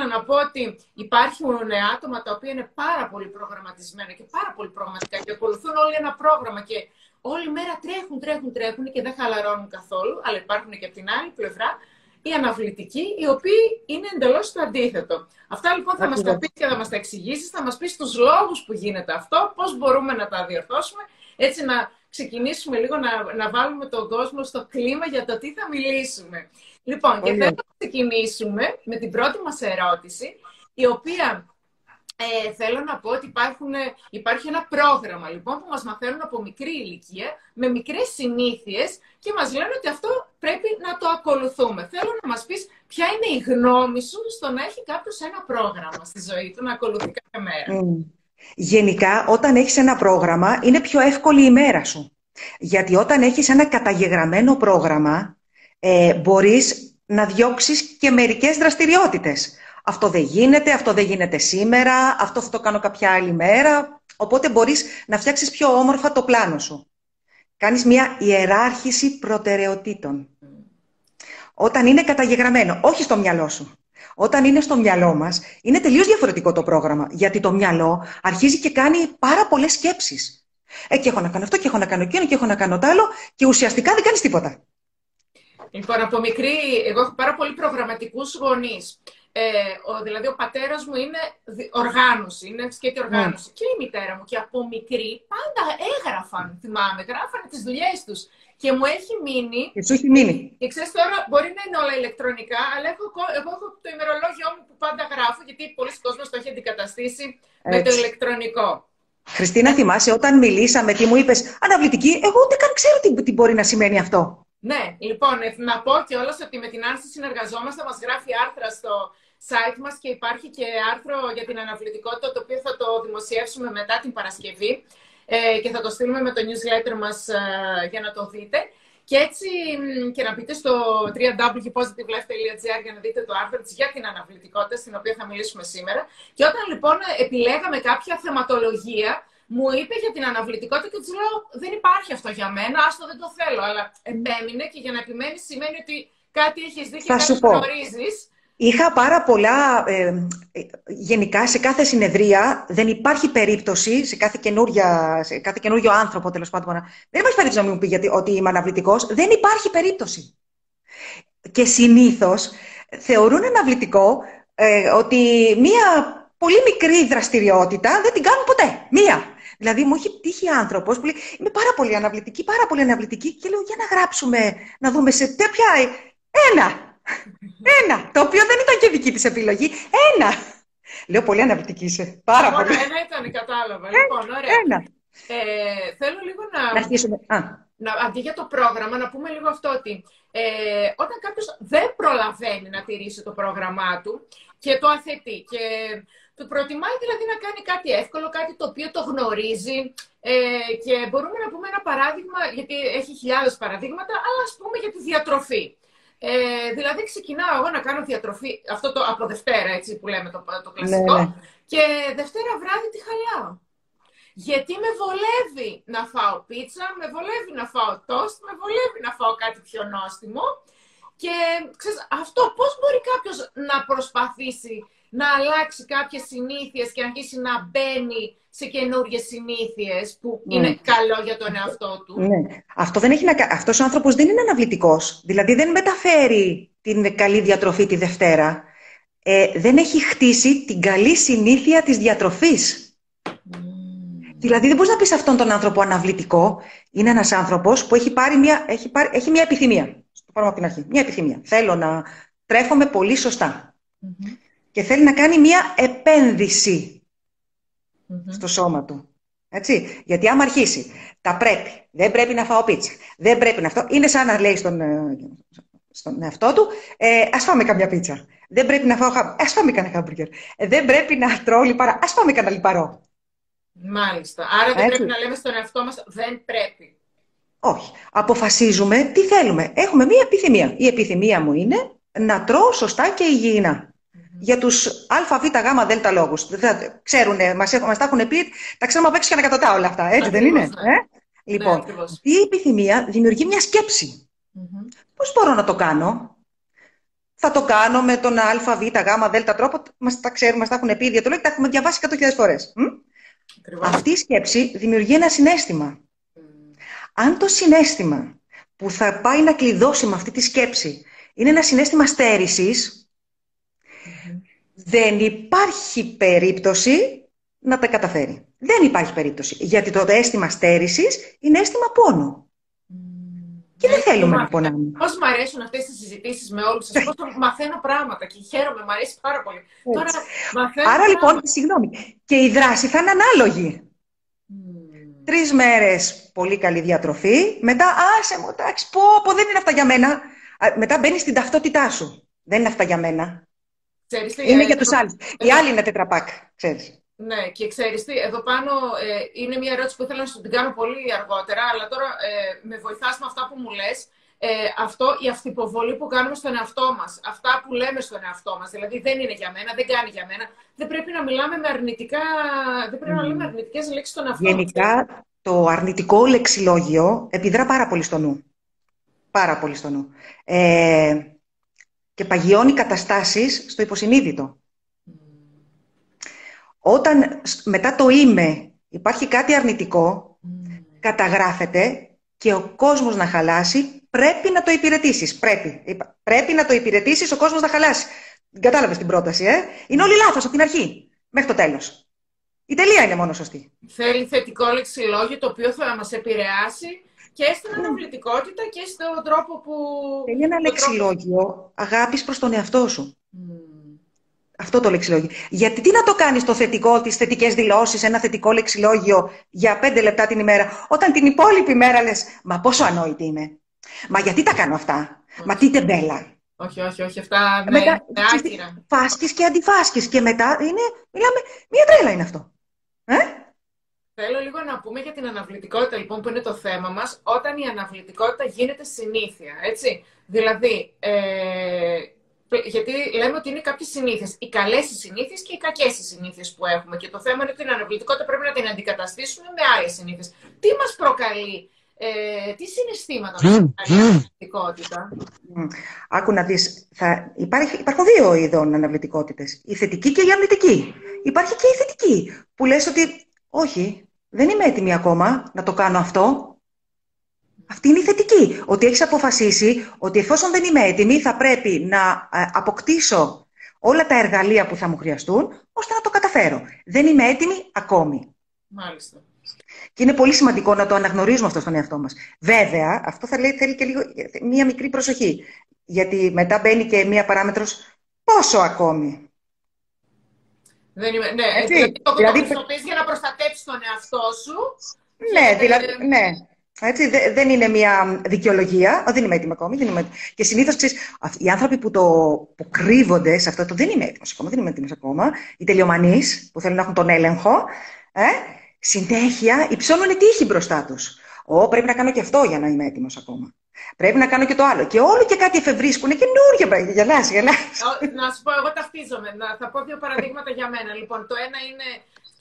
ήθελα να πω ότι υπάρχουν άτομα τα οποία είναι πάρα πολύ προγραμματισμένα και πάρα πολύ προγραμματικά και ακολουθούν όλοι ένα πρόγραμμα και όλη μέρα τρέχουν, τρέχουν, τρέχουν και δεν χαλαρώνουν καθόλου, αλλά υπάρχουν και από την άλλη πλευρά οι αναβλητικοί, οι οποίοι είναι εντελώς το αντίθετο. Αυτά λοιπόν θα μας τα πεις και θα μας τα εξηγήσεις, θα μας πεις τους λόγους που γίνεται αυτό, πώς μπορούμε να τα διορθώσουμε, έτσι να ξεκινήσουμε λίγο να, να βάλουμε τον κόσμο στο κλίμα για το τι θα μιλήσουμε. Λοιπόν, και θέλω να ξεκινήσουμε με την πρώτη μας ερώτηση, η οποία ε, θέλω να πω ότι υπάρχουν, υπάρχει ένα πρόγραμμα λοιπόν που μας μαθαίνουν από μικρή ηλικία με μικρές συνήθειες και μας λένε ότι αυτό πρέπει να το ακολουθούμε. Θέλω να μας πεις ποια είναι η γνώμη σου στο να έχει κάποιος ένα πρόγραμμα στη ζωή του, να ακολουθεί κάθε μέρα. Γενικά, όταν έχεις ένα πρόγραμμα, είναι πιο εύκολη η μέρα σου. Γιατί όταν έχεις ένα καταγεγραμμένο πρόγραμμα, ε, μπορείς να διώξεις και μερικές δραστηριότητες. Αυτό δεν γίνεται, αυτό δεν γίνεται σήμερα, αυτό θα το κάνω κάποια άλλη μέρα. Οπότε μπορείς να φτιάξεις πιο όμορφα το πλάνο σου. Κάνεις μια ιεράρχηση προτεραιοτήτων. Όταν είναι καταγεγραμμένο, όχι στο μυαλό σου. Όταν είναι στο μυαλό μας, είναι τελείως διαφορετικό το πρόγραμμα. Γιατί το μυαλό αρχίζει και κάνει πάρα πολλές σκέψεις. Ε, και έχω να κάνω αυτό, και έχω να κάνω εκείνο, και έχω να κάνω το άλλο, και ουσιαστικά δεν κάνεις τίποτα. Λοιπόν, από μικρή, εγώ έχω πάρα πολύ προγραμματικούς γονείς. Ε, ο, δηλαδή, ο πατέρας μου είναι οργάνωση, είναι σκέτη ναι. οργάνωση. Και η μητέρα μου. Και από μικρή πάντα έγραφαν, θυμάμαι, γράφανε τις δουλειές τους. Και μου έχει μείνει. Και σου έχει μείνει. Και ξέρεις τώρα, μπορεί να είναι όλα ηλεκτρονικά, αλλά έχω, εγώ έχω το ημερολόγιο μου που πάντα γράφω, γιατί πολλοί κόσμοι το έχει αντικαταστήσει με το ηλεκτρονικό. Χριστίνα, θυμάσαι όταν μιλήσαμε, τι μου είπες, Αναβλητική, εγώ ούτε καν ξέρω τι, τι μπορεί να σημαίνει αυτό. Ναι, λοιπόν, ε, να πω και όλος ότι με την Άνση συνεργαζόμαστε, μας γράφει άρθρα στο site μας και υπάρχει και άρθρο για την αναβλητικότητα, το οποίο θα το δημοσιεύσουμε μετά την Παρασκευή ε, και θα το στείλουμε με το newsletter μας ε, για να το δείτε. Και έτσι και να μπείτε στο www.positivelife.gr για να δείτε το άρθρο της για την αναβλητικότητα, στην οποία θα μιλήσουμε σήμερα. Και όταν λοιπόν επιλέγαμε κάποια θεματολογία, μου είπε για την αναβλητικότητα και της λέω: Δεν υπάρχει αυτό για μένα, άστο δεν το θέλω. Αλλά επέμεινε και για να επιμένεις σημαίνει ότι κάτι έχεις δει και κάτι γνωρίζεις. Είχα πάρα πολλά, ε, γενικά σε κάθε συνεδρία δεν υπάρχει περίπτωση, σε κάθε, σε κάθε καινούριο άνθρωπο τέλος πάντων, δεν υπάρχει περίπτωση να μου πει γιατί, ότι είμαι αναβλητικός. Δεν υπάρχει περίπτωση. Και συνήθως θεωρούν αναβλητικό ε, ότι μία πολύ μικρή δραστηριότητα δεν την κάνουν ποτέ. Μία. Δηλαδή, μου έχει τύχει άνθρωπος που λέει: Είμαι πάρα πολύ αναβλητική, πάρα πολύ αναβλητική. Και λέω: Για να γράψουμε, να δούμε σε τέτοια. Ένα! Ένα! Το οποίο δεν ήταν και δική της επιλογή. Ένα! Λέω: Πολύ αναβλητική είσαι. Πάρα πολύ. Ένα ήταν, κατάλαβα. Ε, λοιπόν, ωραία. Ένα. Ε, θέλω λίγο να. Να αρχίσουμε. Α. Να, αντί για το πρόγραμμα, να πούμε λίγο αυτό ότι ε, όταν κάποιος δεν προλαβαίνει να τηρήσει το πρόγραμμά του και το αθετεί και του προτιμάει δηλαδή να κάνει κάτι εύκολο, κάτι το οποίο το γνωρίζει. Ε, και μπορούμε να πούμε ένα παράδειγμα, γιατί έχει χιλιάδες παραδείγματα, αλλά ας πούμε για τη διατροφή. Ε, δηλαδή ξεκινάω εγώ να κάνω διατροφή, αυτό το από Δευτέρα έτσι που λέμε το, το κλασικό, ναι, ναι. και Δευτέρα βράδυ τη χαλάω. Γιατί με βολεύει να φάω πίτσα, με βολεύει να φάω τόστ, με βολεύει να φάω κάτι πιο νόστιμο. Και ξέρεις, αυτό πώς μπορεί κάποιος να προσπαθήσει να αλλάξει κάποιες συνήθειες και να αρχίσει να μπαίνει σε καινούργιες συνήθειες που ναι. είναι καλό για τον εαυτό του. Ναι. Αυτό δεν έχει να... Αυτός ο άνθρωπος δεν είναι αναβλητικός. Δηλαδή δεν μεταφέρει την καλή διατροφή τη Δευτέρα. Ε, δεν έχει χτίσει την καλή συνήθεια της διατροφής. Δηλαδή δεν μπορείς να πεις αυτόν τον άνθρωπο αναβλητικό. Είναι ένας άνθρωπος που έχει, πάρει μια, έχει, πάρει, έχει μια επιθυμία. Το πάρουμε από την αρχή. Μια επιθυμία. Θέλω να τρέφομαι πολύ και θέλει να κάνει μία επένδυση στο σώμα του. Έτσι. Γιατί άμα αρχίσει, τα πρέπει, δεν πρέπει να φάω πίτσα, δεν πρέπει να αυτό, είναι σαν να λέει στον, ε, στον εαυτό του, ε, ας φάμε καμιά πίτσα. Δεν πρέπει να φάω, ας φάμε κανένα χάμπουργκερ. Ε, δεν πρέπει να τρώω λιπαρά, ας φάμε κανένα λιπαρό. Μάλιστα. Άρα δεν πρέπει να λέμε στον εαυτό μας, δεν πρέπει. Όχι. Αποφασίζουμε τι θέλουμε. Έχουμε μία επιθυμία. Η επιθυμία μου είναι να τρώω σωστά και υγιεινά για τους α, β, γ, δ λόγους. Ξέρουν, μας τα έχουν πει, τα ξέρουμε απ' έξω και ανακατοτά όλα αυτά. Έτσι δεν είναι. Ε; Λοιπόν, ναι, η επιθυμία δημιουργεί μια σκέψη. Mm-hmm. Πώς μπορώ να το κάνω, θα το κάνω με τον α, β, γ, δ τρόπο. Μας τα ξέρουμε, μας τα έχουν πει οι τα έχουμε διαβάσει 100.000 φορές. Αυτή η σκέψη δημιουργεί ένα συνέστημα. Αν το συνέστημα που θα πάει να κλειδώσει με αυτή τη σκέψη είναι ένα συνέστημα δεν υπάρχει περίπτωση να τα καταφέρει. Δεν υπάρχει περίπτωση. Γιατί το αίσθημα στέρησης είναι αίσθημα πόνο. Και δεν θέλουμε να πονάμε. Πώς μου αρέσουν αυτές τις συζητήσεις με όλους σας, πώς μαθαίνω πράγματα και χαίρομαι, μου αρέσει πάρα πολύ. Τώρα, Άρα λοιπόν, συγγνώμη, και η δράση θα είναι ανάλογη. Mm. Τρεις μέρες πολύ καλή διατροφή, μετά άσε μου, εντάξει, πω, πω, δεν είναι αυτά για μένα. Μετά μπαίνεις στην ταυτότητά σου. Δεν είναι αυτά για μένα. Ξέρεις, είναι για τους άλλους. Οι άλλοι είναι τετραπάκ, ξέρεις. Ναι, και ξέρεις τι, εδώ πάνω ε, είναι μια ερώτηση που ήθελα να σου την κάνω πολύ αργότερα, αλλά τώρα ε, με βοηθάς με αυτά που μου λες. Ε, αυτό, η αυτοποβολή που κάνουμε στον εαυτό μας, αυτά που λέμε στον εαυτό μας, δηλαδή δεν είναι για μένα, δεν κάνει για μένα, δεν πρέπει να μιλάμε με αρνητικά, δεν πρέπει να λέμε αρνητικές λέξεις στον εαυτό Γενικά, το αρνητικό λεξιλόγιο επιδρά πάρα πολύ στο νου. Πάρα πολύ στο νου. Ε, και παγιώνει καταστάσεις στο υποσυνείδητο. Όταν μετά το είμαι υπάρχει κάτι αρνητικό, καταγράφεται και ο κόσμος να χαλάσει, πρέπει να το υπηρετήσεις. Πρέπει. Πρέπει να το υπηρετήσεις, ο κόσμος να χαλάσει. Κατάλαβες την πρόταση, ε; Είναι όλοι λάθος από την αρχή, μέχρι το τέλος. Η τελεία είναι μόνο σωστή. Θέλει θετικό λεξιλόγιο το οποίο θα μας επηρεάσει και στην αναβλητικότητα και στον τρόπο που... Θέλει ένα λεξιλόγιο τρόπο... αγάπης προς τον εαυτό σου. Αυτό το λεξιλόγιο. Γιατί τι να το κάνεις το θετικό, τις θετικές δηλώσεις, ένα θετικό λεξιλόγιο για πέντε λεπτά την ημέρα, όταν την υπόλοιπη μέρα λες, Μα πόσο ανόητη είμαι. Μα γιατί τα κάνω αυτά; Μα τι τεμπέλα. Όχι, όχι, όχι. Αυτά με, μετά, με άκυρα. Φάσκεις και αντιφάσκεις. Και μετά είναι, μιλάμε, μία τρέλα είναι αυτό. Ε; Θέλω λίγο να πούμε για την αναβλητικότητα, λοιπόν, που είναι το θέμα μας, όταν η αναβλητικότητα γίνεται συνήθεια, έτσι. Δηλαδή, ε, γιατί λέμε ότι είναι κάποιες συνήθειες. Οι καλές συνήθειες και οι κακές συνήθειες που έχουμε. Και το θέμα είναι ότι την αναβλητικότητα πρέπει να την αντικαταστήσουμε με άλλες συνήθειες. Τι μας προκαλεί, ε, τι συναισθήματα μας προκαλεί η αναβλητικότητα; Άκου να δεις. υπάρχουν δύο είδων αναβλητικότητες. Η θετική και η αρνητική. Υπάρχει και η θετική, που λες ότι όχι, δεν είμαι έτοιμη ακόμα να το κάνω αυτό. Αυτή είναι η θετική. Ότι έχεις αποφασίσει ότι εφόσον δεν είμαι έτοιμη θα πρέπει να ε, αποκτήσω όλα τα εργαλεία που θα μου χρειαστούν ώστε να το καταφέρω. Δεν είμαι έτοιμη ακόμη. Μάλιστα. Και είναι πολύ σημαντικό να το αναγνωρίζουμε αυτό στον εαυτό μας. Βέβαια, αυτό θα λέει, θέλει και λίγο, μία μικρή προσοχή. Γιατί μετά μπαίνει και μία παράμετρος πόσο ακόμη; Δεν είμαι, ναι, Έτσι, το δηλαδή, το για να προστατέψεις τον εαυτό σου. Ναι, δηλαδή, ναι. Έτσι, δεν είναι μια δικαιολογία. δεν είμαι έτοιμη ακόμη. Δεν είμαι... Και συνήθως οι άνθρωποι που, το, που κρύβονται σε αυτό το δεν είμαι έτοιμος ακόμα, δεν είμαι έτοιμος ακόμα, οι τελειομανείς που θέλουν να έχουν τον έλεγχο, ε, συνέχεια υψώνουν τύχη μπροστά τους. Ω, πρέπει να κάνω και αυτό για να είμαι έτοιμος ακόμα. Πρέπει να κάνω και το άλλο. Και όλο και κάτι εφευρίσκουν. Καινούργια πράγματα. Γελάς, γελάς. Να σου πω, εγώ ταυτίζομαι. Να, θα πω δύο παραδείγματα για μένα. Λοιπόν, το ένα είναι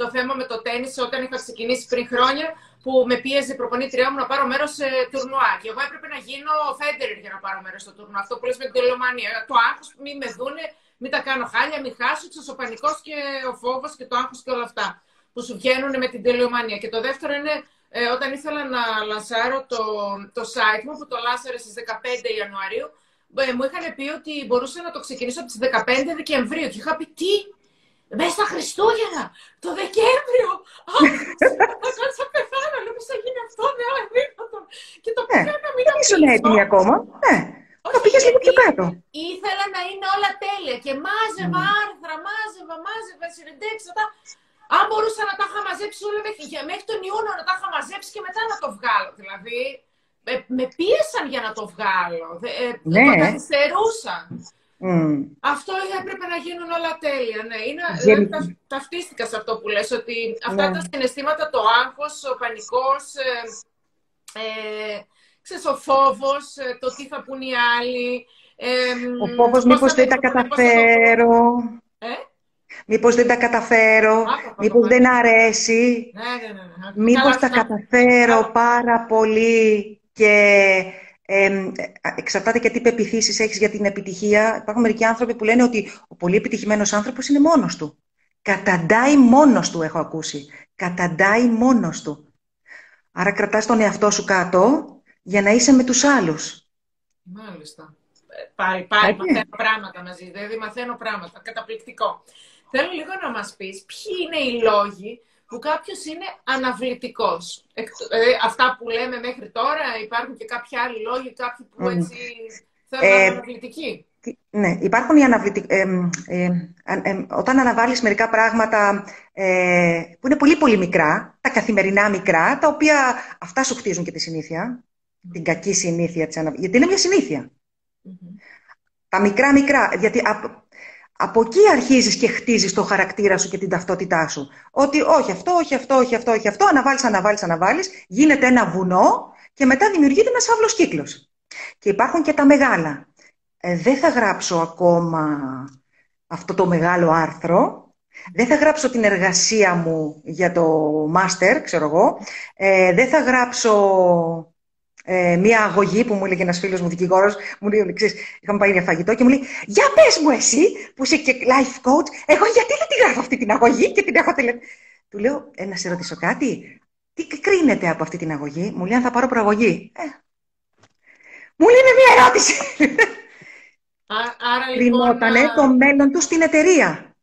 το θέμα με το τέννη όταν είχα ξεκινήσει πριν χρόνια που με πίεζε η προπονήτριά μου να πάρω μέρος σε τουρνουά. Και εγώ έπρεπε να γίνω Φέντερ για να πάρω μέρος στο τουρνουά. Αυτό που λες με την τελειομανία. Το άγχος, μην με δούνε, μην τα κάνω χάλια, μην χάσω, ο πανικός και ο φόβος και το άγχος και όλα αυτά που σου βγαίνουν με την τελειομανία. Και το δεύτερο είναι ε, όταν ήθελα να λανσάρω το, το site μου, που το λάσαρε στις 15 Ιανουαρίου, ε, μου είχαν πει ότι μπορούσα να το ξεκινήσω από τις 15 Δεκεμβρίου. Και είχα πει, τι, μέσα στα Χριστούγεννα, το Δεκέμβριο. Θα κάτσα πεθάνω, λέω πώς θα γίνει αυτό, ναι, αδύνατο. Και το πήγα να μην Ήσουν έτοιμη ακόμα, ναι. Το πήγες λίγο πιο κάτω. Ήθελα να είναι όλα τέλεια και μάζευα άρθρα, μάζευα, μάζευα, συνεντεύξεις, αυτά. Αν μπορούσα να τα είχα μαζέψει όλα μέχρι, μέχρι τον Ιούνιο να τα είχα μαζέψει και μετά να το βγάλω. Δηλαδή, με, με πίεσαν για να το βγάλω. Ε, ναι. Το καθυστερούσαν. Mm. Αυτό έπρεπε να γίνουν όλα τέλεια. Ναι. Είναι, δηλαδή, ταυτίστηκα σε αυτό που λες, ότι αυτά ναι. τα συναισθήματα, το άγχος, ο πανικός, ε, ε, ξέρεις, ο φόβος, ε, το τι θα πούν οι άλλοι. Ε, ο φόβος μήπως δεν τα καταφέρω. Ε; Μήπως δεν τα καταφέρω, μήπως δεν αρέσει, ναι, ναι, ναι, μήπως τα καταφέρω πάρα πολύ και Ε, εξαρτάται και τι πεπιθήσεις έχεις για την επιτυχία. Υπάρχουν μερικοί άνθρωποι που λένε ότι ο πολύ επιτυχημένος άνθρωπος είναι μόνος του. Καταντάει μόνος του, έχω ακούσει. Καταντάει μόνος του. Άρα κρατάς τον εαυτό σου κάτω για να είσαι με τους άλλους. Μάλιστα. Πάλι, πάλι, μαθαίνω πράγματα μαζί. Δηλαδή, μαθαίνω πράγματα. Καταπληκτικό. Θέλω λίγο να μας πεις ποιοι είναι οι λόγοι που κάποιος είναι αναβλητικός. Δηλαδή, αυτά που λέμε μέχρι τώρα, υπάρχουν και κάποιοι άλλοι λόγοι, κάποιοι που έτσι θέλουν να είναι αναβλητικοί; Ναι, υπάρχουν οι αναβλητικοί. Ε, ε, όταν αναβάλεις μερικά πράγματα ε, που είναι πολύ πολύ μικρά, τα καθημερινά μικρά, τα οποία αυτά σου χτίζουν και τη συνήθεια, την κακή συνήθεια της αναβ... γιατί είναι μια συνήθεια. Τα μικρά μικρά, γιατί από εκεί αρχίζεις και χτίζεις το χαρακτήρα σου και την ταυτότητά σου. Ότι όχι αυτό, όχι αυτό, όχι αυτό, όχι αυτό, αναβάλεις, αναβάλεις, αναβάλεις, γίνεται ένα βουνό και μετά δημιουργείται ένας άβλος κύκλος. Και υπάρχουν και τα μεγάλα. Ε, δεν θα γράψω ακόμα αυτό το μεγάλο άρθρο, δεν θα γράψω την εργασία μου για το μάστερ, ξέρω εγώ, ε, δεν θα γράψω ε, μία αγωγή που μου έλεγε ένας φίλος μου δικηγόρος, μου λέει: Ξέρεις, είχαμε πάει για φαγητό και μου λέει: Για πες μου, εσύ που είσαι και life coach, εγώ γιατί δεν τη γράφω αυτή την αγωγή και την έχω τελε... Του λέω: ε, Να σε ρωτήσω κάτι. Τι κρίνεται από αυτή την αγωγή, μου λέει: Αν θα πάρω προαγωγή. Ε, μου λέει: Είναι μία ερώτηση. Άρα λοιπόν. το μέλλον τους στην εταιρεία.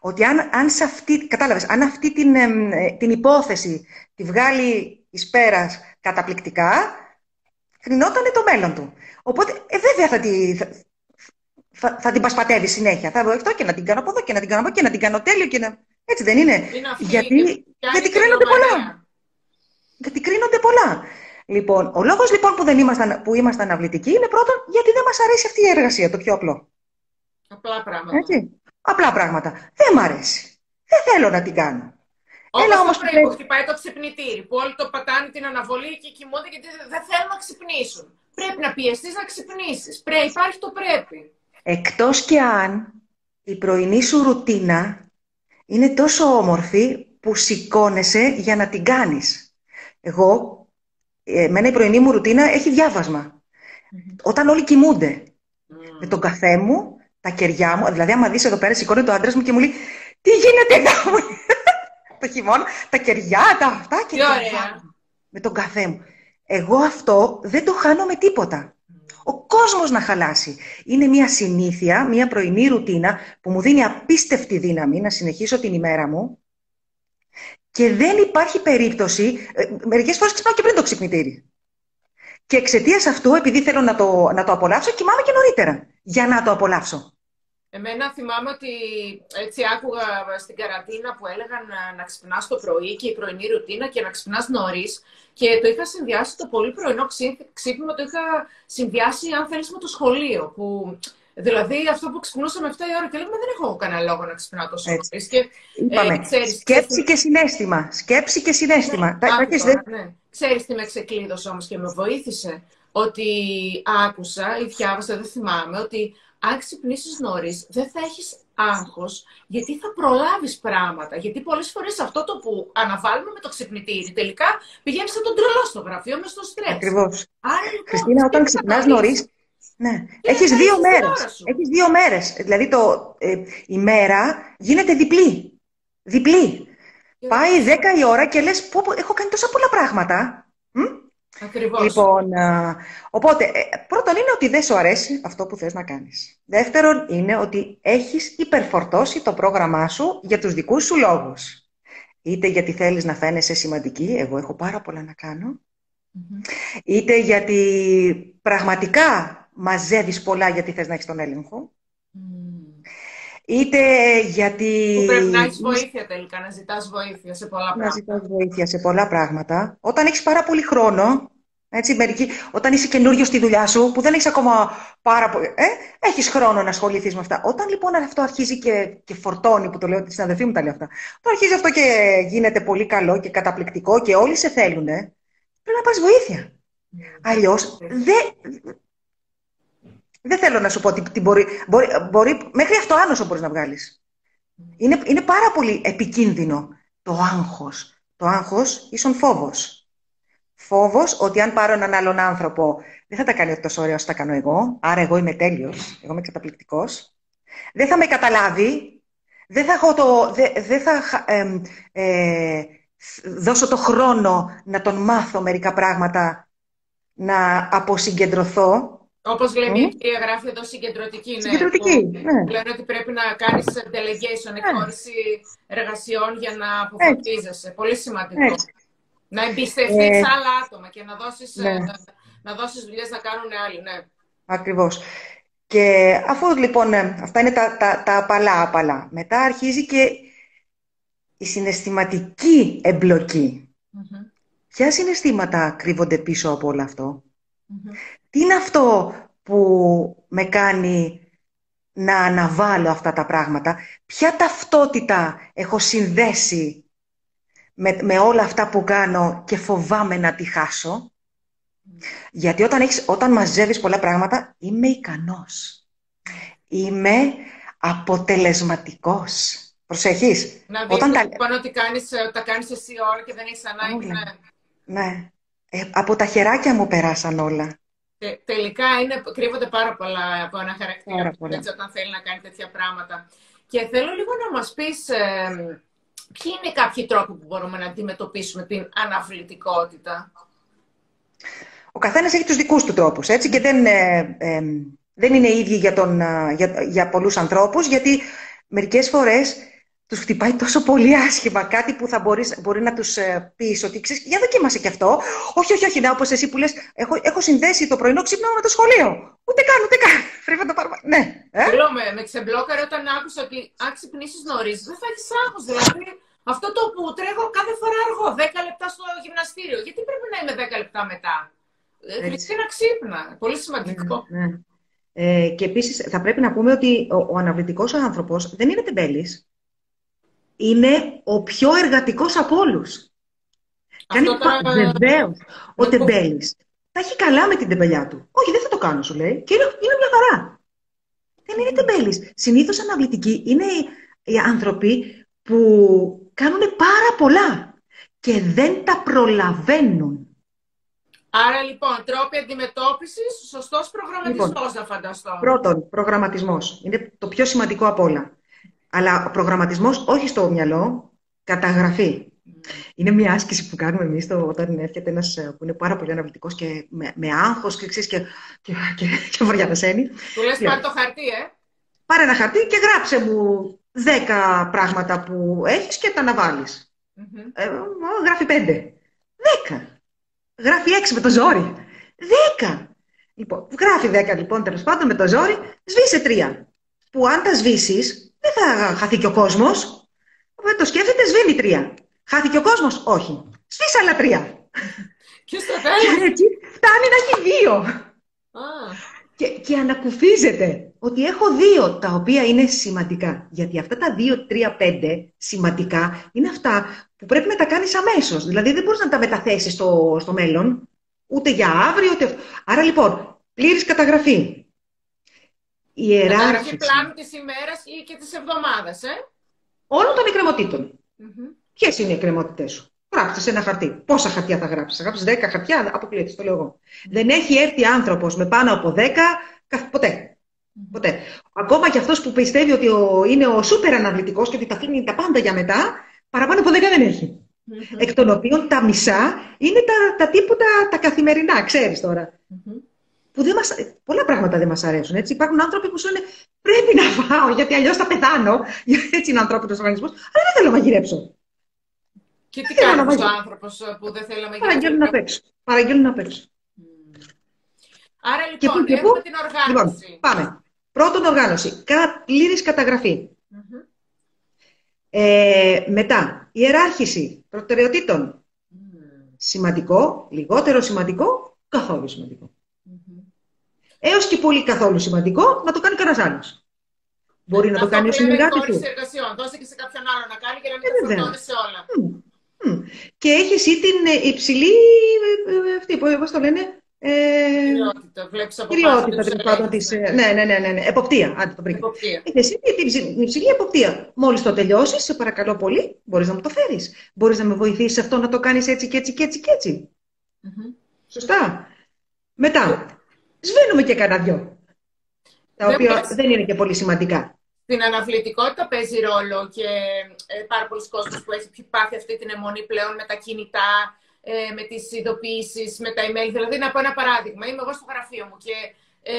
Ότι αν, αν σε αυτή, κατάλαβες, αν αυτή την, ε, την υπόθεση τη βγάλει εις πέρας καταπληκτικά, κρινόταν το μέλλον του. Οπότε, ε, βέβαια θα, τη, θα, θα, την πασπατεύει συνέχεια. Θα αυτό και να την κάνω από εδώ και να την κάνω από εκεί και να την κάνω τέλειο και να... Έτσι δεν είναι. γιατί, γιατί κρίνονται πολλά. Γιατί κρίνονται πολλά. Λοιπόν, ο λόγος λοιπόν που, δεν ήμασταν, που είμαστε αναβλητικοί είναι πρώτον γιατί δεν μας αρέσει αυτή η εργασία, το πιο απλό. Απλά πράγματα. Έτσι. Απλά πράγματα. Δεν μ' αρέσει. Δεν θέλω να την κάνω. Όπως Έλα, όμως πρέπει που χτυπάει το ξυπνητήρι, που όλοι το πατάνε την αναβολή και κοιμούνται γιατί δεν θέλουν να ξυπνήσουν. Πρέπει να πιεστείς να ξυπνήσεις. Πρέπει, υπάρχει το πρέπει. Εκτός και αν η πρωινή σου ρουτίνα είναι τόσο όμορφη που σηκώνεσαι για να την κάνεις. Εγώ, εμένα η πρωινή μου ρουτίνα έχει διάβασμα. Όταν όλοι κοιμούνται. Με τον καφέ μου, τα κεριά μου, δηλαδή άμα δεις εδώ πέρα σηκώνει το άντρας μου και μου λέει «Τι γίνεται εδώ» το χειμώνα, τα κεριά, τα αυτά και με τον καφέ μου. Εγώ αυτό δεν το χάνω με τίποτα. Ο κόσμος να χαλάσει. Είναι μια συνήθεια, μια πρωινή ρουτίνα που μου δίνει απίστευτη δύναμη να συνεχίσω την ημέρα μου και δεν υπάρχει περίπτωση, ε, μερικές φορές ξυπνάω και πριν το ξυπνητήρι. Και εξαιτίας αυτού, επειδή θέλω να το, να το απολαύσω, κοιμάμαι και νωρίτερα για να το απολαύσω. Εμένα θυμάμαι ότι έτσι άκουγα στην καραντίνα που έλεγαν να, να ξυπνάς το πρωί και η πρωινή ρουτίνα και να ξυπνάς νωρίς. Και το είχα συνδυάσει το πολύ πρωινό ξύπνημα, το είχα συνδυάσει, αν θέλεις, με το σχολείο. Που, δηλαδή αυτό που ξυπνούσαμε 7 η ώρα και λέγαμε δεν έχω κανένα λόγο να ξυπνάω τόσο νωρίς. Και, Είπαμε, ε, ξέρεις, σκέψη και συνέστημα. Σκέψη και συνέστημα. Ναι, ναι. Ξέρεις τι με ξεκλείδωσε όμως και με βοήθησε. Ότι άκουσα ή διάβασα, δεν θυμάμαι, ότι αν ξυπνήσεις νωρίς, δεν θα έχεις άγχος, γιατί θα προλάβεις πράγματα. Γιατί πολλές φορές αυτό το που αναβάλουμε με το ξυπνητήρι, τελικά πηγαίνεις σαν τον τρελό στο γραφείο μες στο στρες. Ακριβώς. Λοιπόν, Χριστίνα, όταν ξυπνάς νωρίς, ναι. Έχεις δύο μέρες. Έχεις δύο μέρες. Δηλαδή το, ε, η μέρα γίνεται διπλή. Διπλή. Πάει 10 η ώρα και λες: Έχω κάνει τόσα πολλά πράγματα. Ακριβώς. Λοιπόν, οπότε, ε, πρώτον είναι ότι δεν σου αρέσει αυτό που θες να κάνεις. Δεύτερον είναι ότι έχεις υπερφορτώσει το πρόγραμμά σου για τους δικούς σου λόγους. Είτε γιατί θέλεις να φαίνεσαι σημαντική, εγώ έχω πάρα πολλά να κανω είτε γιατί πραγματικά μαζεύεις πολλά γιατί θες να έχεις τον έλεγχο, είτε γιατί... Που πρέπει να έχεις βοήθεια τελικά, να ζητάς βοήθεια σε πολλά πράγματα. Να ζητάς βοήθεια σε πολλά πράγματα. Όταν έχεις πάρα πολύ χρόνο, έτσι, μερικοί, όταν είσαι καινούριο στη δουλειά σου, που δεν έχεις ακόμα πάρα πολύ. Ε, έχεις χρόνο να ασχοληθείς με αυτά. Όταν λοιπόν αυτό αρχίζει και, και φορτώνει, που το λέω, τη συναδελφή μου τα λέει αυτά, όταν αρχίζει αυτό και γίνεται πολύ καλό και καταπληκτικό και όλοι σε θέλουν, ε, πρέπει να πάρει βοήθεια. Mm. Αλλιώς δεν. Δεν θέλω να σου πω ότι μπορεί, μπορεί, μπορεί, μέχρι αυτό άνοσο μπορείς να βγάλεις. Είναι, είναι πάρα πολύ επικίνδυνο το άγχος. Το άγχος ίσον φόβος. φόβος ότι αν πάρω έναν άλλον άνθρωπο δεν θα τα κάνει τόσο ωραία όσο τα κάνω εγώ, άρα εγώ είμαι τέλειος, εγώ είμαι καταπληκτικός. Δεν θα με καταλάβει, δεν θα, έχω το, δεν, θα ε, δώσω το χρόνο να τον μάθω μερικά πράγματα, να αποσυγκεντρωθώ. Όπως λέει η κυρία Γράφη εδώ, συγκεντρωτική. Ναι, συγκεντρωτική. Ναι. Λένε ότι πρέπει να κάνεις delegation, εκχώρηση εργασιών για να αποφασίζεσαι. Πολύ σημαντικό. Να εμπιστευτείς ε, άλλα άτομα και να δώσεις ναι. να, να δώσεις δουλειές να κάνουν άλλοι. Ναι. Ακριβώς. Και αφού λοιπόν ε, αυτά είναι τα, τα, τα απαλά απαλά, μετά αρχίζει και η συναισθηματική εμπλοκή. Mm-hmm. Ποια συναισθήματα κρύβονται πίσω από όλο αυτό; Τι είναι αυτό που με κάνει να αναβάλω αυτά τα πράγματα; Ποια ταυτότητα έχω συνδέσει με, με όλα αυτά που κάνω και φοβάμαι να τη χάσω; Γιατί όταν, έχεις, όταν μαζεύεις πολλά πράγματα, είμαι ικανός. Είμαι αποτελεσματικός. Προσέχεις. Να δεις όταν τα... Λοιπόν ότι κάνεις, τα κάνεις εσύ όλα και δεν έχεις ανάγκη. Ναι. ναι. Ε, από τα χεράκια μου περάσαν όλα. Τε, τελικά είναι, κρύβονται πάρα πολλά από ένα χαρακτήρα έτσι, όταν θέλει να κάνει τέτοια πράγματα. Και θέλω λίγο να μας πεις ε, ποιοι είναι κάποιοι τρόποι που μπορούμε να αντιμετωπίσουμε την αναβλητικότητα; Ο καθένας έχει τους δικούς του τρόπους, έτσι, και δεν, ε, ε δεν είναι ίδιοι για, τον, ε, για, για πολλούς ανθρώπους, γιατί μερικές φορές τους χτυπάει τόσο πολύ άσχημα κάτι που θα μπορείς, μπορεί να τους ε, πεις ότι ξέρεις, για δοκίμασε και αυτό. Όχι, όχι, όχι, ναι, όπως εσύ που λες, έχω, έχω συνδέσει το πρωινό ξύπνο με το σχολείο. Ούτε καν, ούτε καν. Πρέπει να το πάρουμε. Ναι. Ε; Θέλω με, με ξεμπλόκαρε όταν άκουσα ότι αν ξυπνήσεις νωρίς, δεν θα έχεις άγχος. Δηλαδή, αυτό το που τρέχω κάθε φορά αργό, 10 λεπτά στο γυμναστήριο. Γιατί πρέπει να είμαι 10 λεπτά μετά; Ε, να ξύπνα. Πολύ σημαντικό. Ναι, ναι. Ε, και επίσης θα πρέπει να πούμε ότι ο, ο αναβλητικός άνθρωπος δεν είναι τεμπέλης είναι ο πιο εργατικός από όλους. Κάνει τώρα... Βεβαίως. Ο τεμπέλης θα έχει καλά με την τεμπελιά του. Όχι, δεν θα το κάνω, σου λέει. Και είναι, είναι μια χαρά. Δεν είναι τεμπέλης. Συνήθως αναβλητικοί είναι οι άνθρωποι που κάνουν πάρα πολλά και δεν τα προλαβαίνουν. Άρα λοιπόν, τρόποι αντιμετώπισης, σωστός προγραμματισμός, λοιπόν, θα φανταστώ. Πρώτον, προγραμματισμός. Είναι το πιο σημαντικό από όλα. Αλλά ο προγραμματισμός όχι στο μυαλό, καταγραφή. Είναι μια άσκηση που κάνουμε εμείς όταν έρχεται ένας ε, που είναι πάρα πολύ αναβλητικός και με, με άγχος και ξέρεις και, και, και, και Του λες πάρε το χαρτί, ε. Πάρε ένα χαρτί και γράψε μου δέκα πράγματα που έχεις και τα αναβάλεις. Ε, γράφει πέντε. Δέκα. Γράφει έξι με το ζόρι. Δέκα. Λοιπόν, γράφει δέκα λοιπόν τέλος πάντων με το ζόρι, σβήσε τρία. Που αν τα σβήσεις, δεν θα χαθεί και ο κόσμος. Δεν το σκέφτεται, σβήνει τρία. Χάθηκε ο κόσμος, όχι. Σβήσα άλλα τρία. Και στο τέλο. έτσι φτάνει να έχει δύο. Και, και ανακουφίζεται ότι έχω δύο τα οποία είναι σημαντικά. Γιατί αυτά τα δύο, τρία, πέντε σημαντικά είναι αυτά που πρέπει να τα κάνεις αμέσως. Δηλαδή δεν μπορείς να τα μεταθέσεις στο, στο μέλλον, ούτε για αύριο, ούτε... Άρα λοιπόν, πλήρης καταγραφή ιεράρχηση. Καταγραφή πλάνου τη ημέρα ή και τη εβδομάδα, ε; Όλων των εκκρεμωτήτων. Mm-hmm. Ποιες είναι οι εκκρεμότητές σου; Γράψτε σε ένα χαρτί. Πόσα χαρτιά θα γράψεις; Θα γράψεις 10 χαρτιά, αποκλείεται, το λέω εγώ. Mm-hmm. Δεν έχει έρθει άνθρωπος με πάνω από 10 ποτέ. Mm-hmm. Ποτέ. Ακόμα και αυτός που πιστεύει ότι ο, είναι ο σούπερ αναβλητικό και ότι τα αφήνει τα πάντα για μετά, παραπάνω από 10 δεν έχει. Εκ των οποίων τα μισά είναι τα, τα τίποτα τα καθημερινά, ξέρεις τώρα που δεν μας, πολλά πράγματα δεν μας αρέσουν. Έτσι. Υπάρχουν άνθρωποι που σου λένε πρέπει να φάω γιατί αλλιώς θα πεθάνω. Έτσι είναι ο ανθρώπινος οργανισμός. Αλλά δεν θέλω να μαγειρέψω. Και τι κάνεις ο άνθρωπος που δεν θέλει να μαγειρέψει; Παραγγέλνουν απ' έξω. Παραγγέλνουν απ' έξω. Άρα λοιπόν, και έχουμε την οργάνωση. Λοιπόν, πάμε. Πρώτον οργάνωση. Πλήρης καταγραφή. Mm-hmm. Ε, μετά, ιεράρχηση προτεραιοτήτων. Mm. Σημαντικό, λιγότερο σημαντικό, καθόλου σημαντικό έως και πολύ καθόλου σημαντικό, να το κάνει κανένας άλλος. Μπορεί να το κάνει ο συνεργάτης του. Δώσε και σε κάποιον άλλο να κάνει και να μην το σε όλα. Και έχει εσύ την ε, υψηλή, ε, ε, αυτή, πώς το λένε, ε, κυριότητα, βλέπεις από πάνω της, ναι, ναι, ναι, ναι, ναι, εποπτεία, άντε το βρήκα. Έχει εσύ την υψηλή εποπτεία. Μόλις το τελειώσεις, σε παρακαλώ πολύ, μπορείς να μου το φέρεις. Μπορείς να με βοηθήσεις αυτό να το κάνεις έτσι και έτσι και έτσι και έτσι. Σωστά. Μετά, σβήνουμε και κανένα δυο. Τα οποία δεν είναι και πολύ σημαντικά. Την αναβλητικότητα παίζει ρόλο και ε, πάρα πολλοί κόσμοι που έχει πάθει αυτή την αιμονή πλέον με τα κινητά, ε, με τις ειδοποιήσεις, με τα email. Δηλαδή, να πω ένα παράδειγμα. Είμαι εγώ στο γραφείο μου και ε,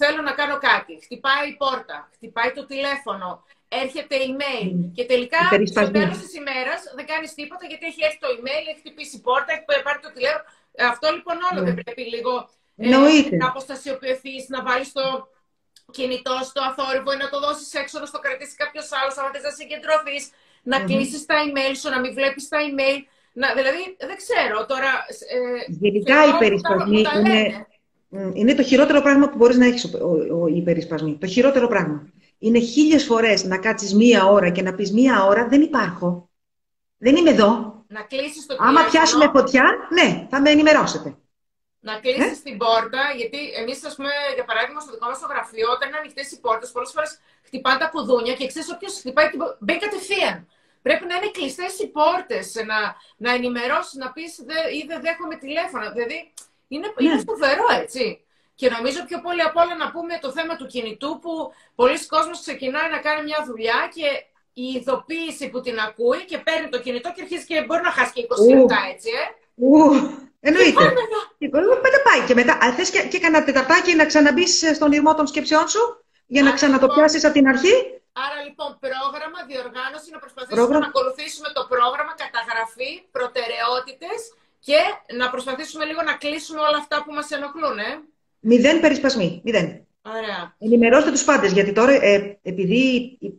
θέλω να κάνω κάτι. Χτυπάει η πόρτα, χτυπάει το τηλέφωνο, έρχεται email και τελικά στο τέλος της ημέρας δεν κάνεις τίποτα γιατί έχει έρθει το email, έχει χτυπήσει η πόρτα, έχει πάρει το τηλέφωνο. Αυτό λοιπόν όλο ναι. δεν πρέπει λίγο ε, να αποστασιοποιηθείς, να βάλεις το κινητό στο αθόρυβο ή να το δώσεις έξω, να στο κρατήσει κάποιος άλλος, αν θες να συγκεντρωθείς, να mm κλείσεις τα email σου, να μην βλέπεις τα email. Να, δηλαδή, δεν ξέρω τώρα. Ε, Γενικά οι περισπασμοί είναι, είναι το χειρότερο πράγμα που μπορείς να έχεις οι περισπασμοί. Το χειρότερο πράγμα. Είναι χίλιες φορές να κάτσεις μία ώρα και να πεις μία ώρα δεν υπάρχω. Δεν είμαι εδώ. Να κλείσεις το Άμα πιάσουμε φωτιά, ναι, θα με ενημερώσετε. Να κλείσεις ε; την πόρτα, γιατί εμείς, ας πούμε, για παράδειγμα, στο δικό μας το γραφείο, όταν είναι ανοιχτές οι πόρτες, πολλές φορές χτυπάνε τα κουδούνια και ξέρεις, όποιος χτυπάει την μπαίνει κατευθείαν. Πρέπει να είναι κλειστές οι πόρτες, να, να ενημερώσεις, να πεις ή δεν δέχομαι τηλέφωνα. Δηλαδή, είναι, ναι. είναι φοβερό, έτσι. Και νομίζω πιο πολύ απ' όλα να πούμε το θέμα του κινητού, που πολλοί κόσμοι ξεκινάει να κάνει μια δουλειά και η ειδοποίηση που την ακούει και παίρνει το κινητό και αρχίζει και μπορεί να χάσει και 20 λεπτά, έτσι, ε. Εννοείται. Πότε πάει και μετά. Θες και, και κανένα τεταρτάκι να ξαναμπείς στον ήρμό των σκέψεών σου για να ξανατοπιάσεις λοιπόν, από την αρχή; Άρα λοιπόν, πρόγραμμα, διοργάνωση, να προσπαθήσουμε να ακολουθήσουμε το πρόγραμμα, καταγραφή, προτεραιότητες και να προσπαθήσουμε λίγο να κλείσουμε όλα αυτά που μας ενοχλούν, ε. Μηδέν περισπασμοί. Μηδέν. Ωραία. Ενημερώστε τους πάντες, γιατί τώρα ε, επειδή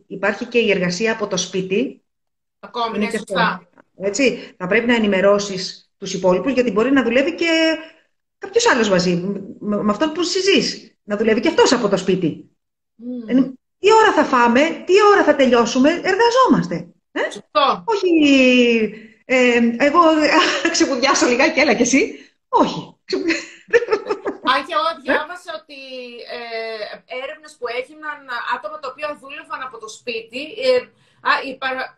υπάρχει και η εργασία από το σπίτι. Ακόμη, είναι σωστά. Έτσι, θα πρέπει να ενημερώσεις τους υπόλοιπους, γιατί μπορεί να δουλεύει και κάποιος άλλος μαζί, με, αυτόν που συζείς. Να δουλεύει και αυτός από το σπίτι. Mm. Τι ώρα θα φάμε, τι ώρα θα τελειώσουμε, εργαζόμαστε. Ε; Όχι, ε, εγώ ξεπουδιάσω λιγάκι, έλα κι εσύ. Όχι. Αν και εγώ διάβασα ότι ε, έρευνες που έγιναν άτομα τα οποία δούλευαν από το σπίτι, ε,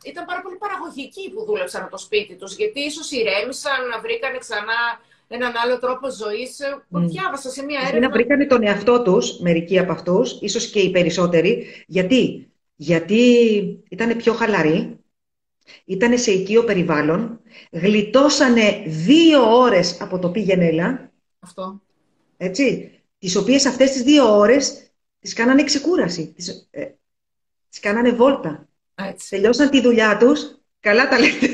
ήταν πάρα πολύ παραγωγικοί που δούλεψαν από το σπίτι τους, γιατί ίσως ηρέμησαν, βρήκανε ξανά έναν άλλο τρόπο ζωής. Mm. Διάβασα σε μια έρευνα... Να βρήκανε τον εαυτό τους, μερικοί από αυτούς, ίσως και οι περισσότεροι. Γιατί, γιατί ήταν πιο χαλαροί, ήταν σε οικείο περιβάλλον, γλιτώσανε δύο ώρες από το πήγαινε Αυτό. Έτσι, τις οποίες αυτές τις δύο ώρες τις κάνανε ξεκούραση, τις, ε, τις κάνανε βόλτα. Έτσι. Τελειώσαν τη δουλειά τους, καλά τα λέτε.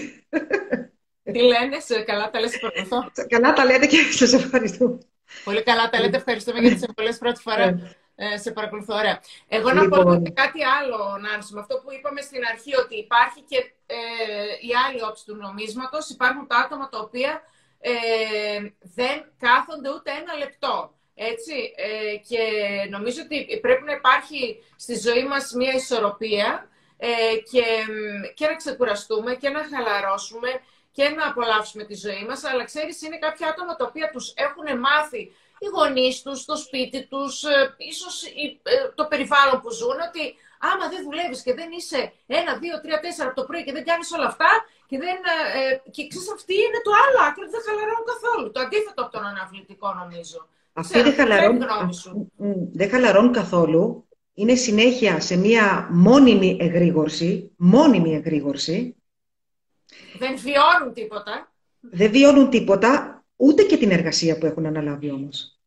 Τι λένε, σε καλά τα λέτε, παρακολουθώ. Καλά τα λέτε και σας ευχαριστώ. Πολύ καλά τα λέτε, ευχαριστούμε για τις εμβολές πρώτη φορά. Ναι. Ε, σε παρακολουθώ, ωραία. Εγώ να λοιπόν. πω κάτι άλλο, Νάνση, με αυτό που είπαμε στην αρχή, ότι υπάρχει και ε, η άλλη όψη του νομίσματος. Υπάρχουν τα άτομα τα οποία ε, δεν κάθονται ούτε ένα λεπτό. Έτσι, ε, και νομίζω ότι πρέπει να υπάρχει στη ζωή μας μια ισορροπία ε, και, και να ξεκουραστούμε και να χαλαρώσουμε και να απολαύσουμε τη ζωή μας. Αλλά ξέρεις, είναι κάποια άτομα τα οποία τους έχουν μάθει οι γονείς τους, το σπίτι τους, ε, ίσως ε, το περιβάλλον που ζουν, ότι άμα δεν δουλεύεις και δεν είσαι ένα, δύο, τρία, τέσσερα από το πρωί και δεν κάνεις όλα αυτά. Και, δεν, ε, και ξέρεις, αυτή είναι το άλλο άκρο, δεν χαλαρώνουν καθόλου. Το αντίθετο από τον αναβλητικό, νομίζω. Αυτοί δεν χαλαρώνουν, δεν χαλαρώνουν καθόλου είναι συνέχεια σε μία μόνιμη εγρήγορση, μόνιμη εγρήγορση. Δεν βιώνουν τίποτα. Δεν βιώνουν τίποτα, ούτε και την εργασία που έχουν αναλάβει όμως.